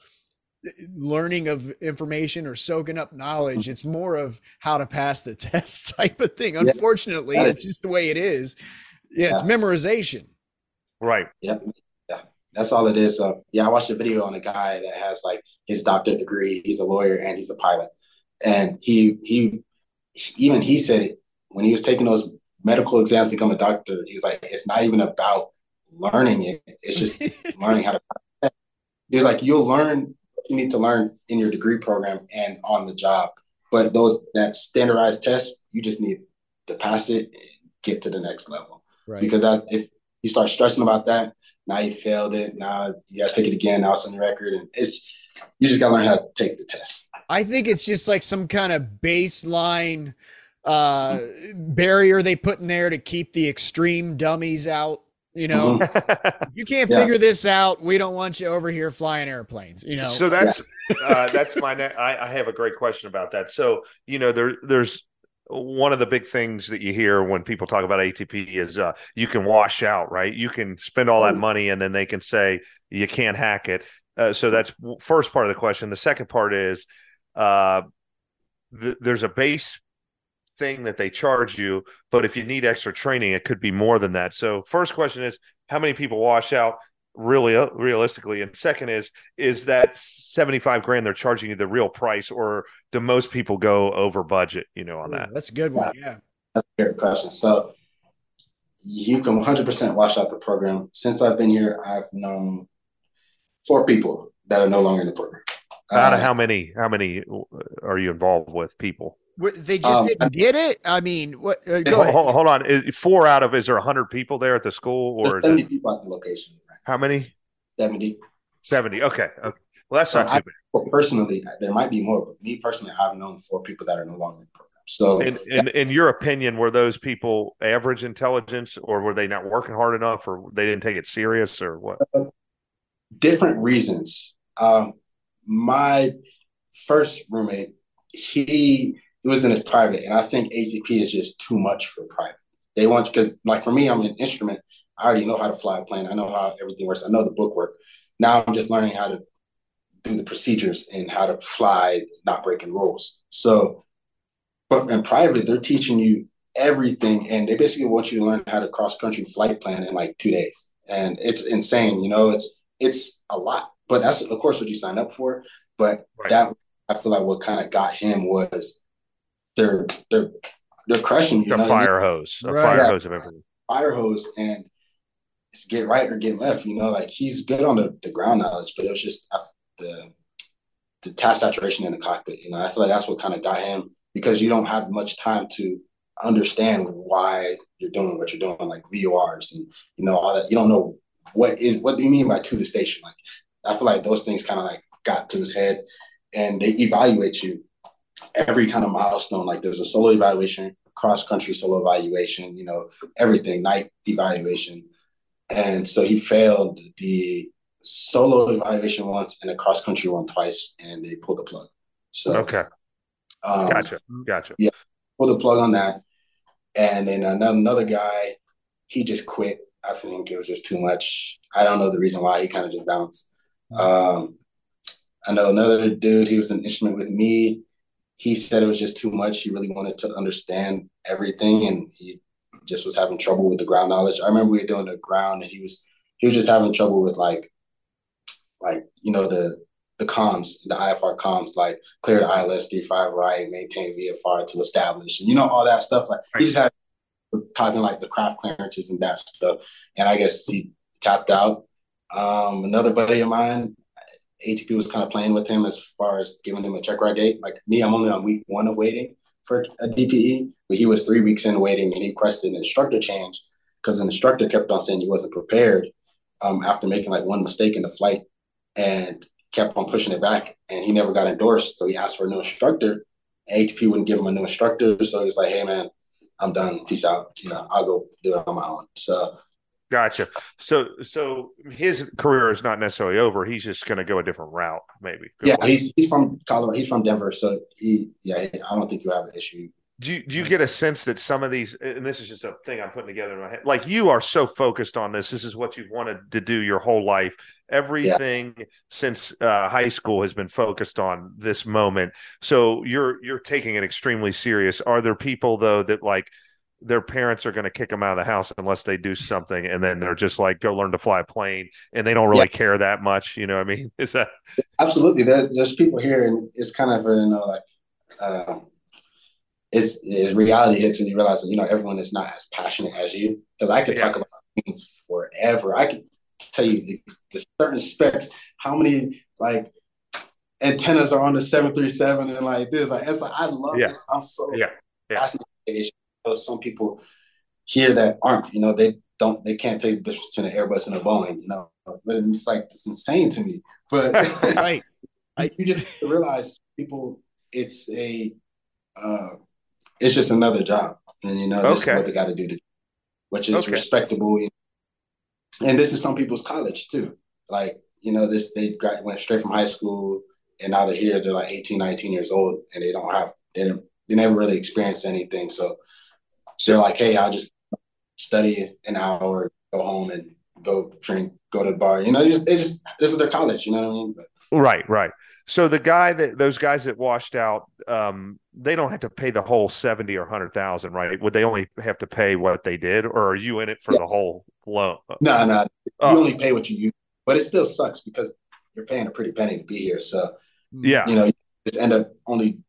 uh, learning of information or soaking up knowledge. It's more of how to pass the test type of thing. Unfortunately That it's just the way it is. Yeah it's memorization. Right. yeah, yeah. That's all it is. So yeah, I watched a video on a guy that has like his doctorate degree. He's a lawyer and he's a pilot, and he he even he said it when he was taking those medical exams to become a doctor. He was like, it's not even about learning it. It's just learning how to. He was like, you'll learn what you need to learn in your degree program and on the job, but those that standardized test, you just need to pass it, and get to the next level right because that if you start stressing about that, now you failed it. Now you got to take it again. Now it's on the record, and it's you just got to learn how to take the test. i think it's just like some kind of baseline uh barrier they put in there to keep the extreme dummies out you know you can't Yeah. figure this out we don't want you over here flying airplanes you know So that's uh, that's my. Ne- I, I have a great question about that. So you know, there there's one of the big things that you hear when people talk about ATP is uh, you can wash out, right? You can spend all that Oh. money and then they can say you can't hack it. Uh, so that's first part of the question. The second part is uh, th- there's a base thing that they charge you, but if you need extra training, it could be more than that. So first question is how many people wash out really uh, realistically, and second is is that seventy five grand they're charging you the real price, or do most people go over budget? You know, on that. that's a good one yeah That's a great question. So you can 100% wash out the program. Since I've been here, I've known four people that are no longer in the program. Out of Uh, how many? How many uh, are you involved with people? They just Um, didn't get it. I mean, what? Uh, go Hold, ahead. hold- hold on, is, four out of is there hundred people there at the school, or there's is 70 it people at the location. How many? 70. Seventy. Okay, okay. Well, that's not So I- too bad. Well, personally, there might be more, but me personally, I've known four people that are no longer in the program. So In, in in your opinion, were those people average intelligence, or were they not working hard enough, or they didn't take it serious, or what? different reasons. Um, my first roommate, he he was in his private, and I think ATP is just too much for private. They want because like for me, I'm an instrument. I already know how to fly a plane. I know how everything works. I know the book work. Now I'm just learning how to do the procedures and how to fly, not breaking rules. So, but in private, they're teaching you everything, and they basically want you to learn how to cross country flight plan in like two days, and it's insane. You know, it's it's a lot, but that's of course what you signed up for. But Right. that I feel like what kind of got him was they're they're they're crushing you. a know? fire hose, a Right. fire Yeah. hose of everything. fire hose and it's get right or get left. You know, like he's good on the, the ground knowledge, but it was just the the task saturation in the cockpit. You know, I feel like that's what kind of got him because you don't have much time to understand why you're doing what you're doing, like VORs and you know all that. You don't know what is what do you mean by to the station? Like I feel like those things kind of like got to his head, and they evaluate you every kind of milestone. Like there's a solo evaluation, cross country solo evaluation, you know, everything, night evaluation. And so he failed the solo evaluation once and a cross country one twice, and they pulled the plug. So okay, um, gotcha, gotcha. Yeah, pulled the plug on that, and then another another guy, he just quit. I think it was just too much. I don't know the reason why. He kind of just bounced. Um, I know another dude. He was an instrument with me. He said it was just too much. He really wanted to understand everything, and he just was having trouble with the ground knowledge. I remember we were doing the ground, and he was he was just having trouble with like like you know the the comms, the IFR comms, like clear the ILS three five right, maintain VFR until established, and you know all that stuff. Like he just had talking like the craft clearances and that stuff. And I guess he tapped out. Um, another buddy of mine, ATP was kind of playing with him as far as giving him a check ride date. Like me, I'm only on week one of waiting for a DPE, but he was three weeks in waiting and he requested an instructor change because the instructor kept on saying he wasn't prepared um, after making like one mistake in the flight and kept on pushing it back and he never got endorsed. So he asked for a new instructor. ATP wouldn't give him a new instructor. So he's like, hey man, I'm done. Peace out. You know, I'll go do it on my own. So Gotcha. So, so his career is not necessarily over. He's just going to go a different route, maybe. Yeah, he's he's from Colorado. He's from Denver, so he yeah. I don't think you have an issue. Do you, do you get a sense that some of these, and this is just a thing I'm putting together in my head, like you are so focused on this. This is what you've wanted to do your whole life. Everything yeah. since uh, high school has been focused on this moment. So you're you're taking it extremely serious. Are there people though that like? Their parents are going to kick them out of the house unless they do something and then they're just like go learn to fly a plane and they don't really yeah. care that much you know what i mean is that absolutely there, there's people here and it's kind of you know like um, it's, it's, reality hits when you realize that you know everyone is not as passionate as you because i could yeah. talk about things forever i could tell you the, the certain specs how many like antennas are on the 737 and like this like it's like i love yeah. this i'm so yeah. yeah. passionate some people here that aren't, you know, they don't, they can't take the difference between an Airbus and a Boeing, you know, but it's like, it's insane to me. But right. I, you just realize people, it's a, uh, it's just another job. And, you know, this okay. is what they got to do, to, which is okay. respectable. You know? And this is some people's college too. Like, you know, this, they got, went straight from high school and now they're here, they're like 18, 19 years old and they don't have, they didn't, they never really experienced anything. So they're like, hey, I'll just study an hour, go home and go drink, go to the bar. You know, they just, they just this is their college. You know what I mean? But, right, right. So the guy that those guys that washed out, um, they don't have to pay the whole seventy or hundred thousand, right? Would they only have to pay what they did, or are you in it for yeah. the whole loan? No, no, you oh. only pay what you use, but it still sucks because you're paying a pretty penny to be here. So yeah, you know, you just end up only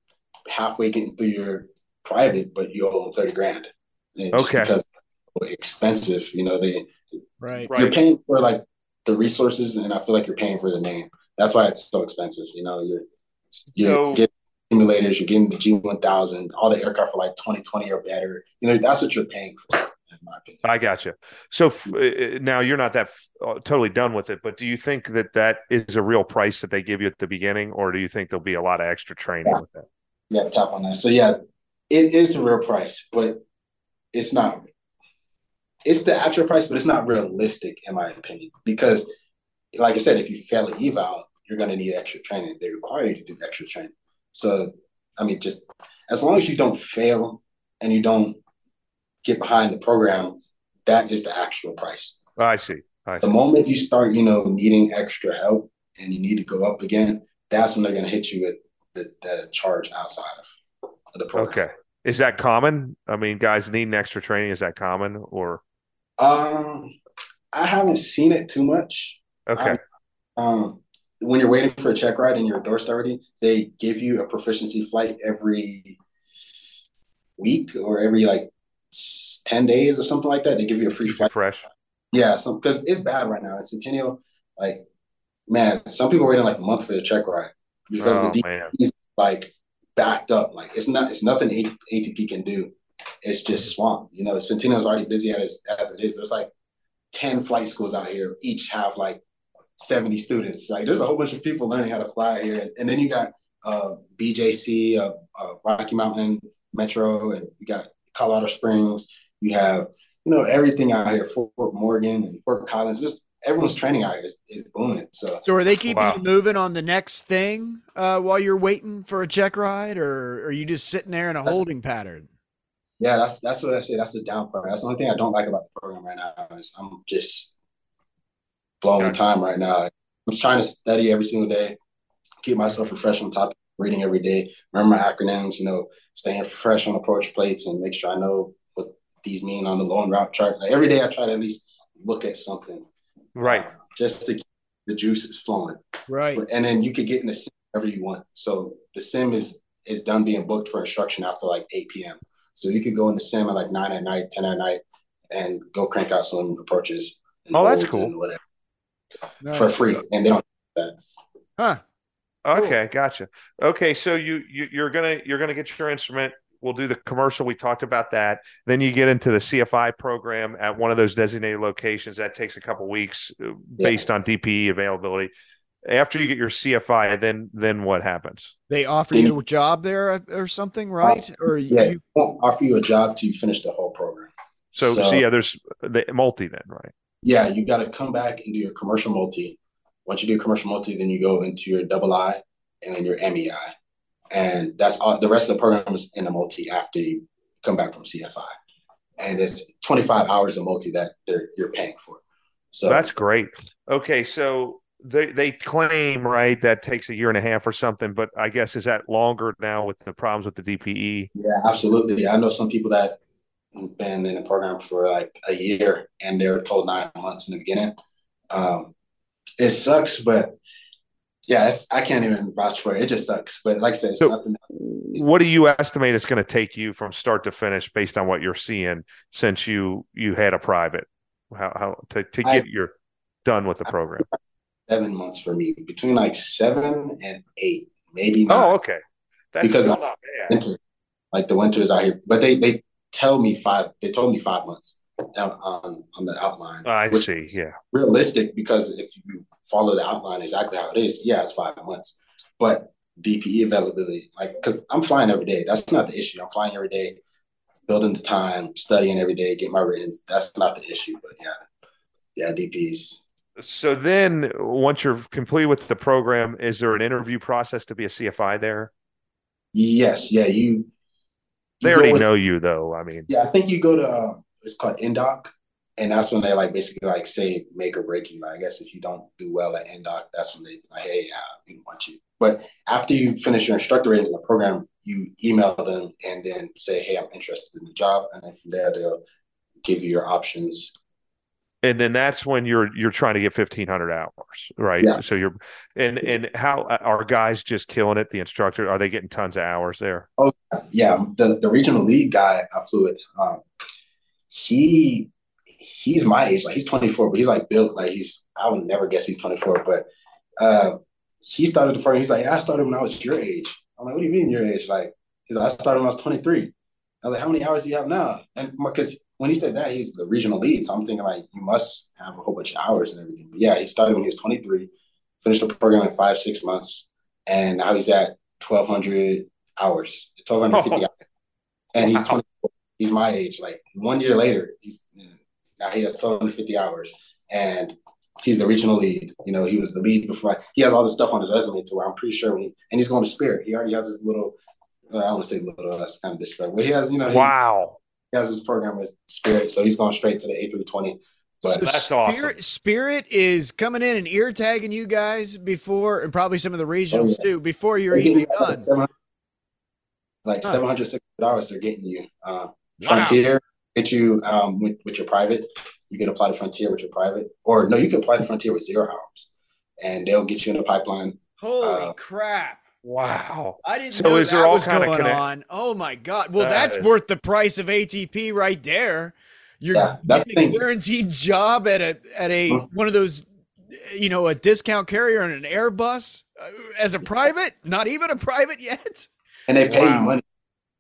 halfway getting through your private, but you owe them thirty grand. okay. Because expensive, you know, they right. You're paying for like the resources, and I feel like you're paying for the name. That's why it's so expensive. You know, you're you're so, getting simulators, you're getting the G1000, all the aircraft for like 2020 or better. You know, that's what you're paying for. I got you. So f- uh, uh, now you're not that f- uh, totally done with it, but do you think that that is a real price that they give you at the beginning, or do you think there'll be a lot of extra training yeah. with that? Yeah, top on that. So yeah, it is a real price, but it's not. It's the actual price, but it's not realistic in my opinion because, like I said, if you fail an eval, you're going to need extra training. They require you to do extra training. So, I mean, just as long as you don't fail and you don't get behind the program, that is the actual price. I see. I see. The moment you start, you know, needing extra help and you need to go up again, that's when they're going to hit you with the, the charge outside of, of the program. Okay. Is that common? I mean, guys needing extra training. Is that common or? Um, I haven't seen it too much. Okay. I, um, when you're waiting for a check ride and you're endorsed already, they give you a proficiency flight every week or every like ten days or something like that. They give you a free flight. Fresh. Yeah, so because it's bad right now. It's Centennial, like man, some people are waiting like a month for the check ride because Oh, the like backed up. Like it's not, it's nothing ATP can do. It's just swamp. You know, Centennial is already busy as, as it is. There's like 10 flight schools out here, each have like 70 students. Like there's a whole bunch of people learning how to fly here. And, then you got uh, BJC, uh, uh, Rocky Mountain Metro, and you got Colorado Springs. You have, you know, everything out here, Fort Morgan and Fort Collins. Just everyone's training out here is, is booming. So So are they keeping Wow. you moving on the next thing uh, while you're waiting for a check ride, or are you just sitting there in a That's- holding pattern? yeah, that's that's what I say. That's the down part. That's the only thing I don't like about the program right now is I'm just blowing Gotcha. time right now. I'm just trying to study every single day, keep myself fresh on top, reading every day, remember my acronyms, you know, staying fresh on approach plates and make sure I know what these mean on the low enroute chart. Like every day I try to at least look at something. Right. just to keep the juices flowing. Right. And then you could get in the sim whenever you want. So the sim is is done being booked for instruction after like 8 p.m. So you could go in the sim at like nine at night, 10 at night, and go crank out some approaches. and Oh, that's cool. and Whatever, Nice. For free. And they don't Huh. Okay, gotcha. Okay, so you, you you're gonna you're gonna get your instrument. We'll do the commercial. We talked about that. Then you get into the CFI program at one of those designated locations. That takes a couple weeks uh, based on DPE availability. After you get your CFI, then then what happens? They offer Then- you a job there uh, or something, right? Or yeah, you, won't offer you a job till you finish the whole program. So, so, So- yeah, there's the multi then, right? Yeah, you got to come back and do your commercial multi. Once you do commercial multi, then you go into your double I and then your MEI. And that's all the rest of the program is in the multi after you come back from CFI. And it's 25 hours of multi that they're, you're paying for. So That's great. Okay, so they they claim right that takes a year and a half or something, but I guess is that longer now with the problems with the? DPE? Yeah, absolutely. I know some people that have been in the program for like a year and they were told nine months in the beginning. Um, it sucks, but yeah, I can't even vouch for it. It just sucks. But like I said, it's So- nothing. What do you estimate it's going to take you from start to finish based on what you're seeing since you you had a private? How how to to I- get your done with the program? Seven months for me, between like seven and eight, maybe nine. Oh, okay. That's Because not bad. winter. Like the winter is out here, but they they tell me five. They told me five months on on, on the outline. I see. Yeah. realistic because if you follow the outline exactly how it is, yeah, it's five months. But DPE availability, like, because I'm flying every day. That's not the issue. I'm flying every day, building the time, studying every day, get my writtens. That's not the issue. But yeah, yeah, DPs. So then, once you're complete with the program, is there an interview process to be a CFI there? Yes, yeah, you. you They already with- know you, though. I mean, Yeah, I think you go to uh, it's called NDOC, and that's when they like basically like say make or break you. Like I guess if you don't do well at NDOC, that's when they like, hey, yeah, we don't want you. But after you finish your instructor ratings in the program, you email them and then say, hey, I'm interested in the job, and then from there they'll give you your options. and then that's when you're you're trying to get 1500 hours right Yeah. so you're and and how are guys just killing it the instructor are they getting tons of hours there Oh Yeah, the the regional lead guy I flew with, um, he he's my age, like he's 24, but he's like built like he's I would never guess he's 24, but uh, he started the program. He's like, yeah, I started when I was your age. I'm like, what do you mean your age? Like, he's like, I started when I was 23. I was like, how many hours do you have now? And because when he said that, he's the regional lead, so I'm thinking like you must have a whole bunch of hours and everything. But yeah, he started when he was 23, finished the program in five six months, and now he's at 1,200 hours, 1,250 hours, and he's 24 he's my age. Like one year later, he's now he has 1,250 hours, and he's the regional lead. You know, he was the lead before. He has all this stuff on his resume to where I'm pretty sure when he and he's going to Spirit. He already has his little. well, I don't want to say little. That's kind of disrespectful. But he has, you know, he, wow he has his program with Spirit, so he's going straight to the A320. But So That's awesome. Spirit, Spirit is coming in and ear tagging you guys before, and probably some of the regionals Oh, yeah. too, before you're They're even you done. like 700 like Huh. 700 600 dollars they're getting you uh, Wow. frontier get you um, with, with your private you can apply to frontier with your private or no you can apply to frontier with zero hours and they'll get you in the pipeline Holy Uh, crap! wow I didn't So know is there that all was going connect- on. Oh my god! Well, That that's is- worth the price of ATP right there. You're Yeah, that's getting the a guaranteed job at a at a Mhm. one of those you know, a discount carrier and an Airbus uh, as a private, not even a private yet. And they pay Wow. you money.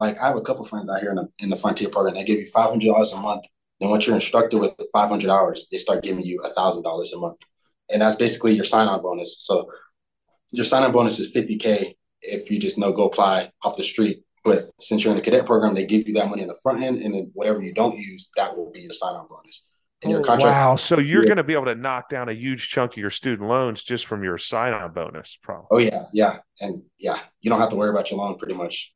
Like I have a couple friends out here in the in the frontier program. They give you five hundred dollars a month. Then once you're instructed with five hundred hours, they start giving you thousand dollars a month, and that's basically your sign on bonus. So your sign on bonus is fifty k if you just know go apply off the street. But since you're in the cadet program, they give you that money in the front end, and then whatever you don't use, that will be your sign on bonus. And your Oh, contract. Wow. So you're Yeah. going to be able to knock down a huge chunk of your student loans just from your sign on bonus, probably. Oh yeah, yeah, and yeah, you don't have to worry about your loan pretty much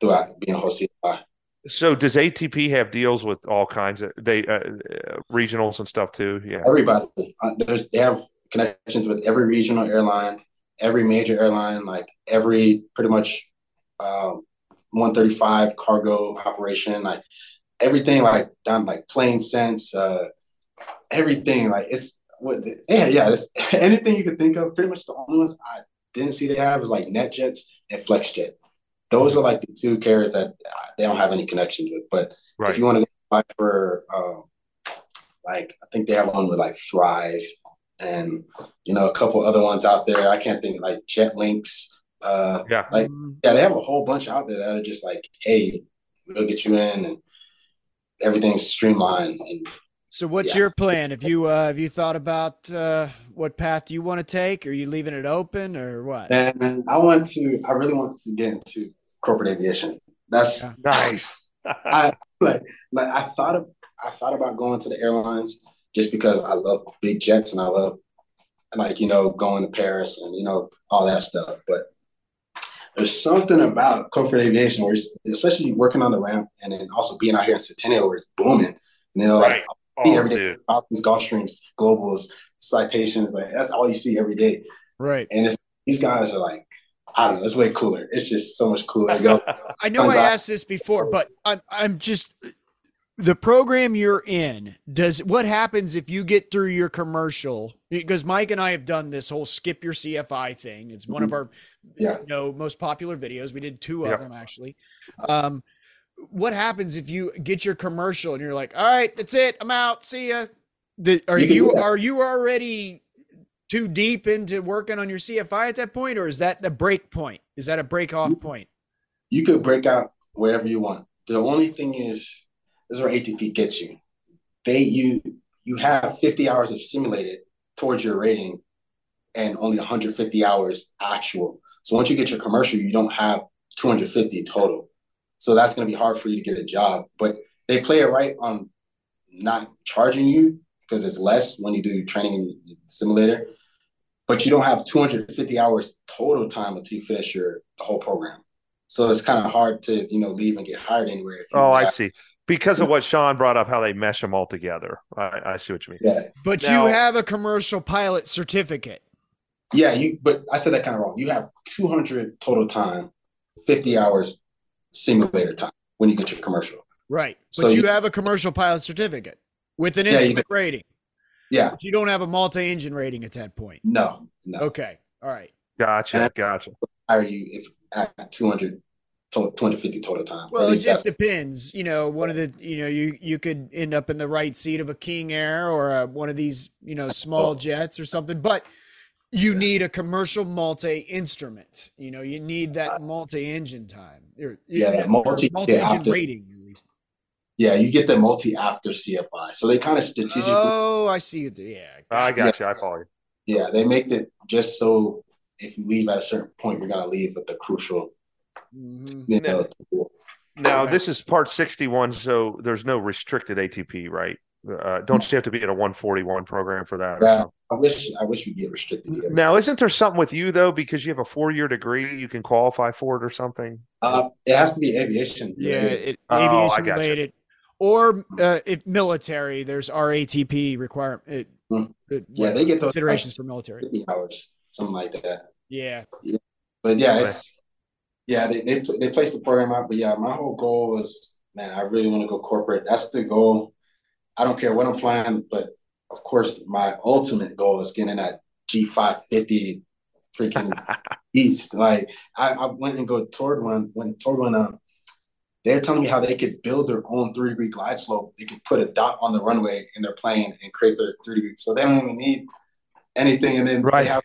throughout being a whole CFI. So does ATP have deals with all kinds of they uh, uh, regionals and stuff too? Yeah. everybody. Uh, there's they have connections with every regional airline, every major airline, like every pretty much um, 135 cargo operation, like everything, like down like PlaneSense, uh, everything. Like it's what the, yeah yeah it's, anything you could think of. Pretty much the only ones I didn't see they have is like NetJets and FlexJet. Those are like the two carriers that uh, they don't have any connections with. But Right. if you want to apply for um, like I think they have one with like Thrive and you know a couple other ones out there. I can't think like Jet Linx. Uh, Yeah. like yeah, they have a whole bunch out there that are just like, hey, we'll get you in and everything's streamlined and So what's Yeah. your plan? Have you uh, have you thought about uh, what path do you want to take? Are you leaving it open or what? and I want to I really want to get into corporate aviation. That's Yeah. Nice. I like like I thought of I thought about going to the airlines just because I love big jets and I love like you know going to Paris and you know all that stuff. But there's something about corporate aviation where, especially working on the ramp and then also being out here in Centennial where it's booming. You know, right. like see Oh, every day. dude. Falcons, Gulfstreams, Globals, citations, like that's all you see every day. Right. And it's these guys are like, I don't know, it's way cooler. It's just so much cooler. to go. I know I asked this before, but I'm I'm just the program you're in. Does what happens if you get through your commercial? Because Mike and I have done this whole skip your CFI thing. It's one of our Yeah. you know most popular videos. We did two of Yep. them actually. Um, what happens if you get your commercial and you're like, all right, that's it, I'm out, see ya. The, are You you are you already too deep into working on your CFI at that point, or is that the break point? Is that a break off point? you could break out wherever you want. The only thing is, this is where ATP gets you. They you you have 50 hours of simulated towards your rating, and only 150 hours actual. So once you get your commercial, you don't have 250 total. So that's going to be hard for you to get a job. But they play it right on not charging you because it's less when you do training in simulator. But you don't have 250 hours total time until you finish your the whole program. So it's kind of hard to you know leave and get hired anywhere. If Oh, I see. Because of what Sean brought up, how they mesh them all together. I, I see what you mean. Yeah, But Now- you have a commercial pilot certificate. yeah. You but I said that kind of wrong. You have 200 total time, 50 hours simulator time when you get your commercial. Right. But So you, you- have a commercial pilot certificate with an Yeah, you instrument rating. Yeah, But you don't have a multi engine rating at that point. no, no. Okay. All right. Gotcha. And- Gotcha. Hire you if at 200, to- 250 total time. Well, it just depends. You know, one of the, you know, you you could end up in the right seat of a King Air or a, one of these, you know, small Oh. jets or something. But you need a commercial multi instrument. You know, you need that multi engine time. Or, Uh, Yeah, that or multi- multi engine after- rating at least. Yeah, you get the multi after CFI. So they kind of strategically, Oh, I see it. Yeah. I got you. I follow you. yeah, they make it just so if you leave at a certain point, you're gonna leave with the crucial, Mhm. you know. Now, Okay. this is part 61, so there's no restricted ATP, right? Uh, don't you have to be in a 141 program for that? Yeah. I wish I wish we get restricted here. Now, isn't there something with you, though, because you have a four year degree, you can qualify for it or something? Uh, it has to be aviation. Yeah, related. it, Oh, aviation gotcha. related, or uh, if military, there's RATP requirement. It, Hmm. it- Yeah, they get those considerations for military. 50 hours, something like that. Yeah, But yeah, Right. it's yeah, they they pl- they placed the program out. But yeah, my whole goal was, man, I really want to go corporate. That's the goal. I don't care what I'm flying, but of course, my ultimate goal is getting that G550 freaking east. Like I, I went and go toward one, went toward one. Um, they're telling me how they could build their own three degree glide slope. They could put a dot on the runway in their plane and create their three degree. So they don't even need anything, and then Right. they have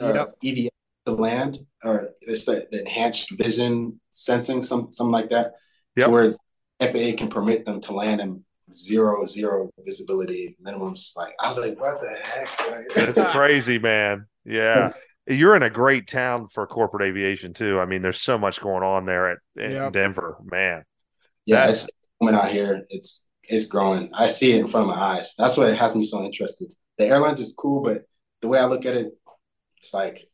uh, Yep. EVA to land, or it's the, the enhanced vision sensing, some something like that, Yep. to where FAA can permit them to land in zero zero visibility minimums. Like I was like, what the heck? Like, It's crazy, man. Yeah. You're in a great town for corporate aviation too. I mean, there's so much going on there at in Yeah. Denver, man. yeah, That's- it's coming out here. It's it's growing. I see it in front of my eyes. That's what it has me so interested. The airlines is cool, but the way I look at it, it's like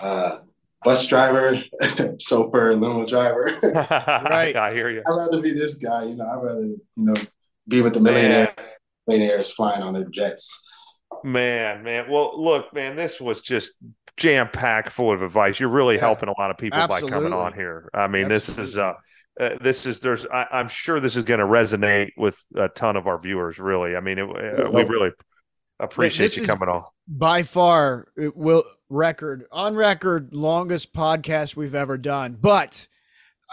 uh bus driver, chauffeur, limo driver. Right. I hear you. I'd rather be this guy, you know, I'd rather, you know, be with the millionaire millionaires flying on their jets. Man, man. Well, look, man, this was just jam packed full of advice. You're really Yeah. helping a lot of people by coming on here. I mean, this is uh, uh, this is there's I, I'm sure this is going to resonate with a ton of our viewers. Really, I mean, it, uh, we really appreciate you coming on. by far it will record on record longest podcast we've ever done but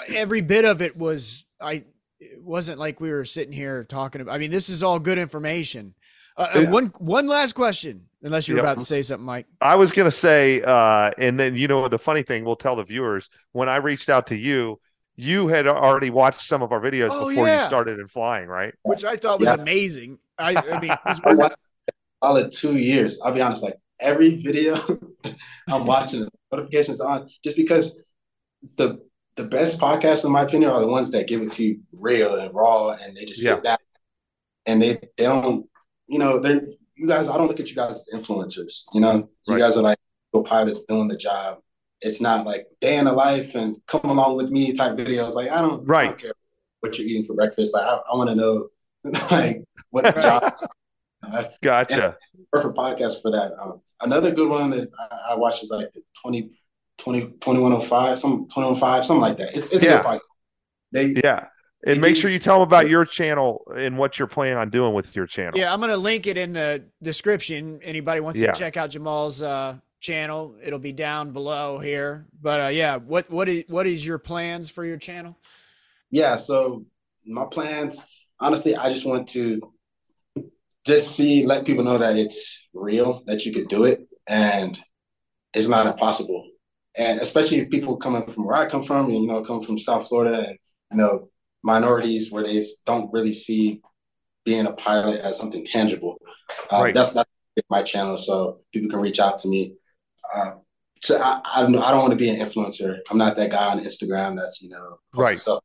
every bit of it was i it wasn't like we were sitting here talking about i mean this is all good information uh, uh, Yeah. one one last question unless you're Yep. about to say something mike I was going to say, uh, and then you know the funny thing, we'll tell the viewers when I reached out to you. You had already watched some of our videos Oh, before yeah. you started in flying, right? which i thought was Yeah. amazing i, I mean 'cause I we're- watched solid two years. I'll be honest, like every video I'm watching, notifications on, just because the the best podcasts, in my opinion, are the ones that give it to you real and raw, and they just Yeah. sit back and they they don't, you know, they're you guys. I don't look at you guys as influencers. You know, you Right. guys are like pilots doing the job. It's not like day in the life and come along with me type videos. Like I don't, I don't care what you're eating for breakfast. Like I, I want to know, like what the job. Gotcha. perfect podcast for that. Um, another good one is I, I watch is like the 20, 20, 2105, some 2105, something like that. It's, it's Yeah. a good podcast. They, Yeah. And make sure you tell them about your channel and what you're planning on doing with your channel. yeah i'm gonna link it in the description anybody wants Yeah. to check out Jahmal's uh channel it'll be down below here but uh yeah what what is what is your plans for your channel yeah. So my plans, honestly, I just want to just see, let people know that it's real, that you could do it, and it's not impossible. And especially people coming from where I come from, you know, coming from South Florida, and you know, minorities where they don't really see being a pilot as something tangible. Uh, Right. That's that's my channel, so people can reach out to me. Uh, so I, I don't I don't want to be an influencer. I'm not that guy on Instagram that's you know Right. stuff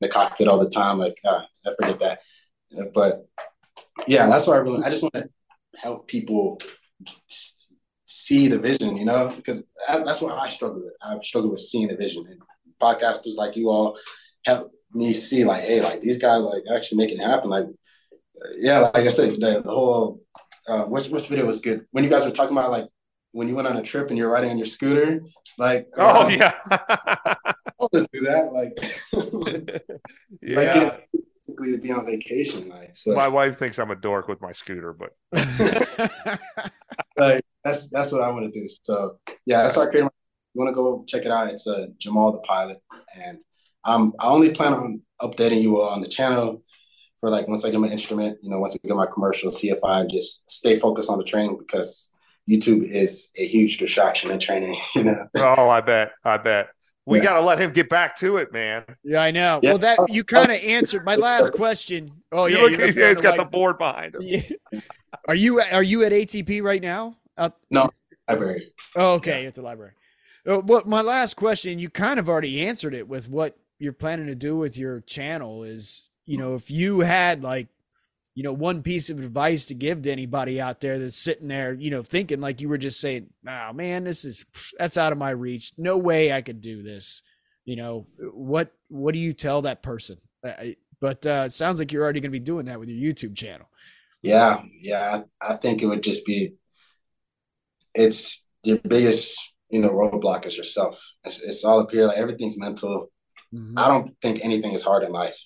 in the cockpit all the time. Like uh, I forget that, Uh, but yeah, that's what I really. I just want to help people see the vision, you know, because that's what I struggle with. I struggle with seeing the vision, and podcasters like you all help me see, like, hey, like these guys like actually make it happen. Like, yeah, like I said, the, the whole uh, which which video was good when you guys were talking about like when you went on a trip and you're riding on your scooter, like Oh uh, yeah. I want to do that, like, like yeah. you know, basically to be on vacation, like so. My wife thinks I'm a dork with my scooter, but like that's that's what I want to do. So yeah, that's why I created. My, you want to go check it out? It's uh, Jahmal the pilot, and um, I only plan on updating you all on the channel for like once I get my instrument, you know, once I get my commercial CFI, just stay focused on the training because YouTube is a huge distraction in training. You know, oh, I bet, I bet. We Yeah. got to let him get back to it, man. Yeah, I know. Yeah. Well, that you kind of answered my last question. Oh yeah, look, you're looking yeah, at he's got the board behind him. Yeah. Are you are you at ATP right now? Out, library. oh, okay, You're at the library. Uh, What my last question? You kind of already answered it with what you're planning to do with your channel. Is you know if you had like you know one piece of advice to give to anybody out there that's sitting there you know thinking like you were just saying, oh man, this is that's out of my reach. No way I could do this. You know what? What do you tell that person? But uh, it sounds like you're already going to be doing that with your YouTube channel. Yeah, yeah. I, I think it would just be. It's your biggest, you know, roadblock is yourself. It's, it's all up here. Like everything's mental. I mm-hmm. don't think anything is hard in life.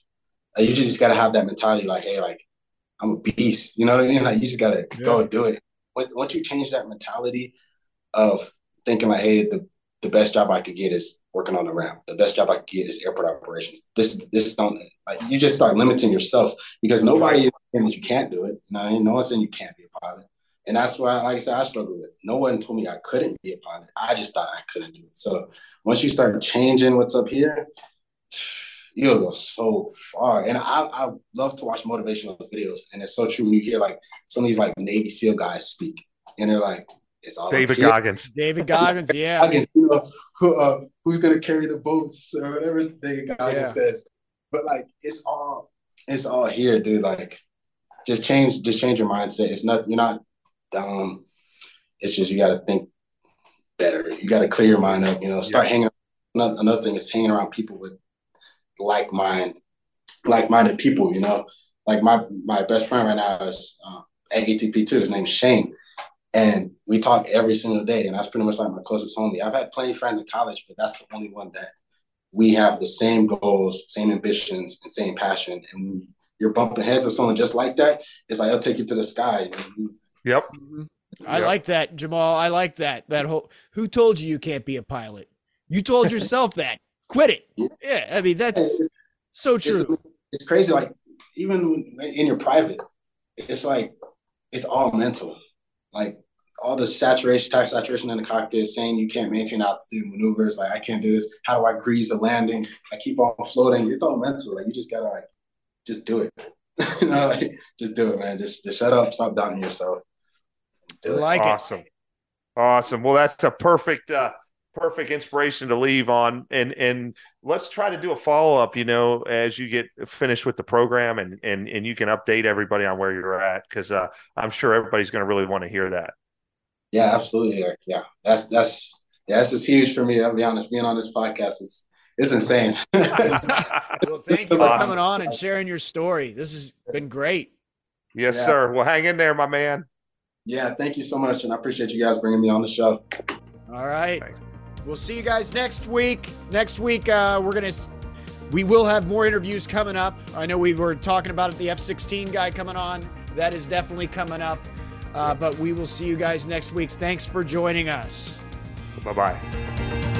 Like, you just got to have that mentality, like, hey, like I'm a beast. You know what I mean? Like you just got to go do it. Once- you change that mentality of thinking like, hey, the the best job I could get is working on the ramp. The best job I could get is airport operations. This this don't like you just start limiting yourself because nobody is saying that you can't do it. You know, what I mean? no one's saying you can't be a pilot. And that's why, like I said, I struggled with. No one told me I couldn't be a pilot. I just thought I couldn't do it. So once you start changing what's up here, you'll go so far. And I, I love to watch motivational videos. And it's so true when you hear like some of these like Navy SEAL guys speak, and they're like, it's all David Goggins. David Goggins, yeah. Goggins, you know, who, uh, who's gonna carry the boats or whatever David Goggins yeah. says. But like it's all it's all here, dude. Like just change just change your mindset. It's not you're not dumb. It's just you gotta think better. You gotta clear your mind up, you know, start yeah. hanging another, another thing is hanging around people with like mind like minded people, you know. Like my my best friend right now is uh, at ATP too. His name's Shane and we talk every single day, and that's pretty much like my closest homie. I've had plenty of friends in college, but that's the only one that we have the same goals, same ambitions, and same passion. And when you're bumping heads with someone just like that, it's like I'll take you to the sky. Yep. Mm-hmm. I yep. like that, Jahmal. I like that. That whole who told you you can't be a pilot? You told yourself that. Quit it. Yeah, I mean that's it's, so true. It's, it's crazy. Like even in your private, it's like it's all mental. Like all the saturation, task saturation in the cockpit, saying you can't maintain altitude maneuvers. Like I can't do this. How do I grease a landing? I keep on floating. It's all mental. Like you just gotta like just do it. you know, like just do it, man. Just just shut up. Stop doubting yourself. Do like it. Awesome. Awesome. Well, that's a perfect uh perfect inspiration to leave on and and let's try to do a follow-up you know as you get finished with the program and and and you can update everybody on where you're at because uh, i'm sure everybody's going to really want to hear that yeah, absolutely. Yeah, that's that's yeah, this is huge for me. I'll be honest. Being on this podcast is it's insane. well, thank you for coming on and sharing your story. This has been great. Yes, yeah. sir. Well, hang in there, my man. Yeah, thank you so much, and I appreciate you guys bringing me on the show. All right, Thanks. We'll see you guys next week. Next week, uh, we're gonna we will have more interviews coming up. I know we were talking about the F-16 guy coming on. That is definitely coming up. Uh, but we will see you guys next week. Thanks for joining us. Bye bye.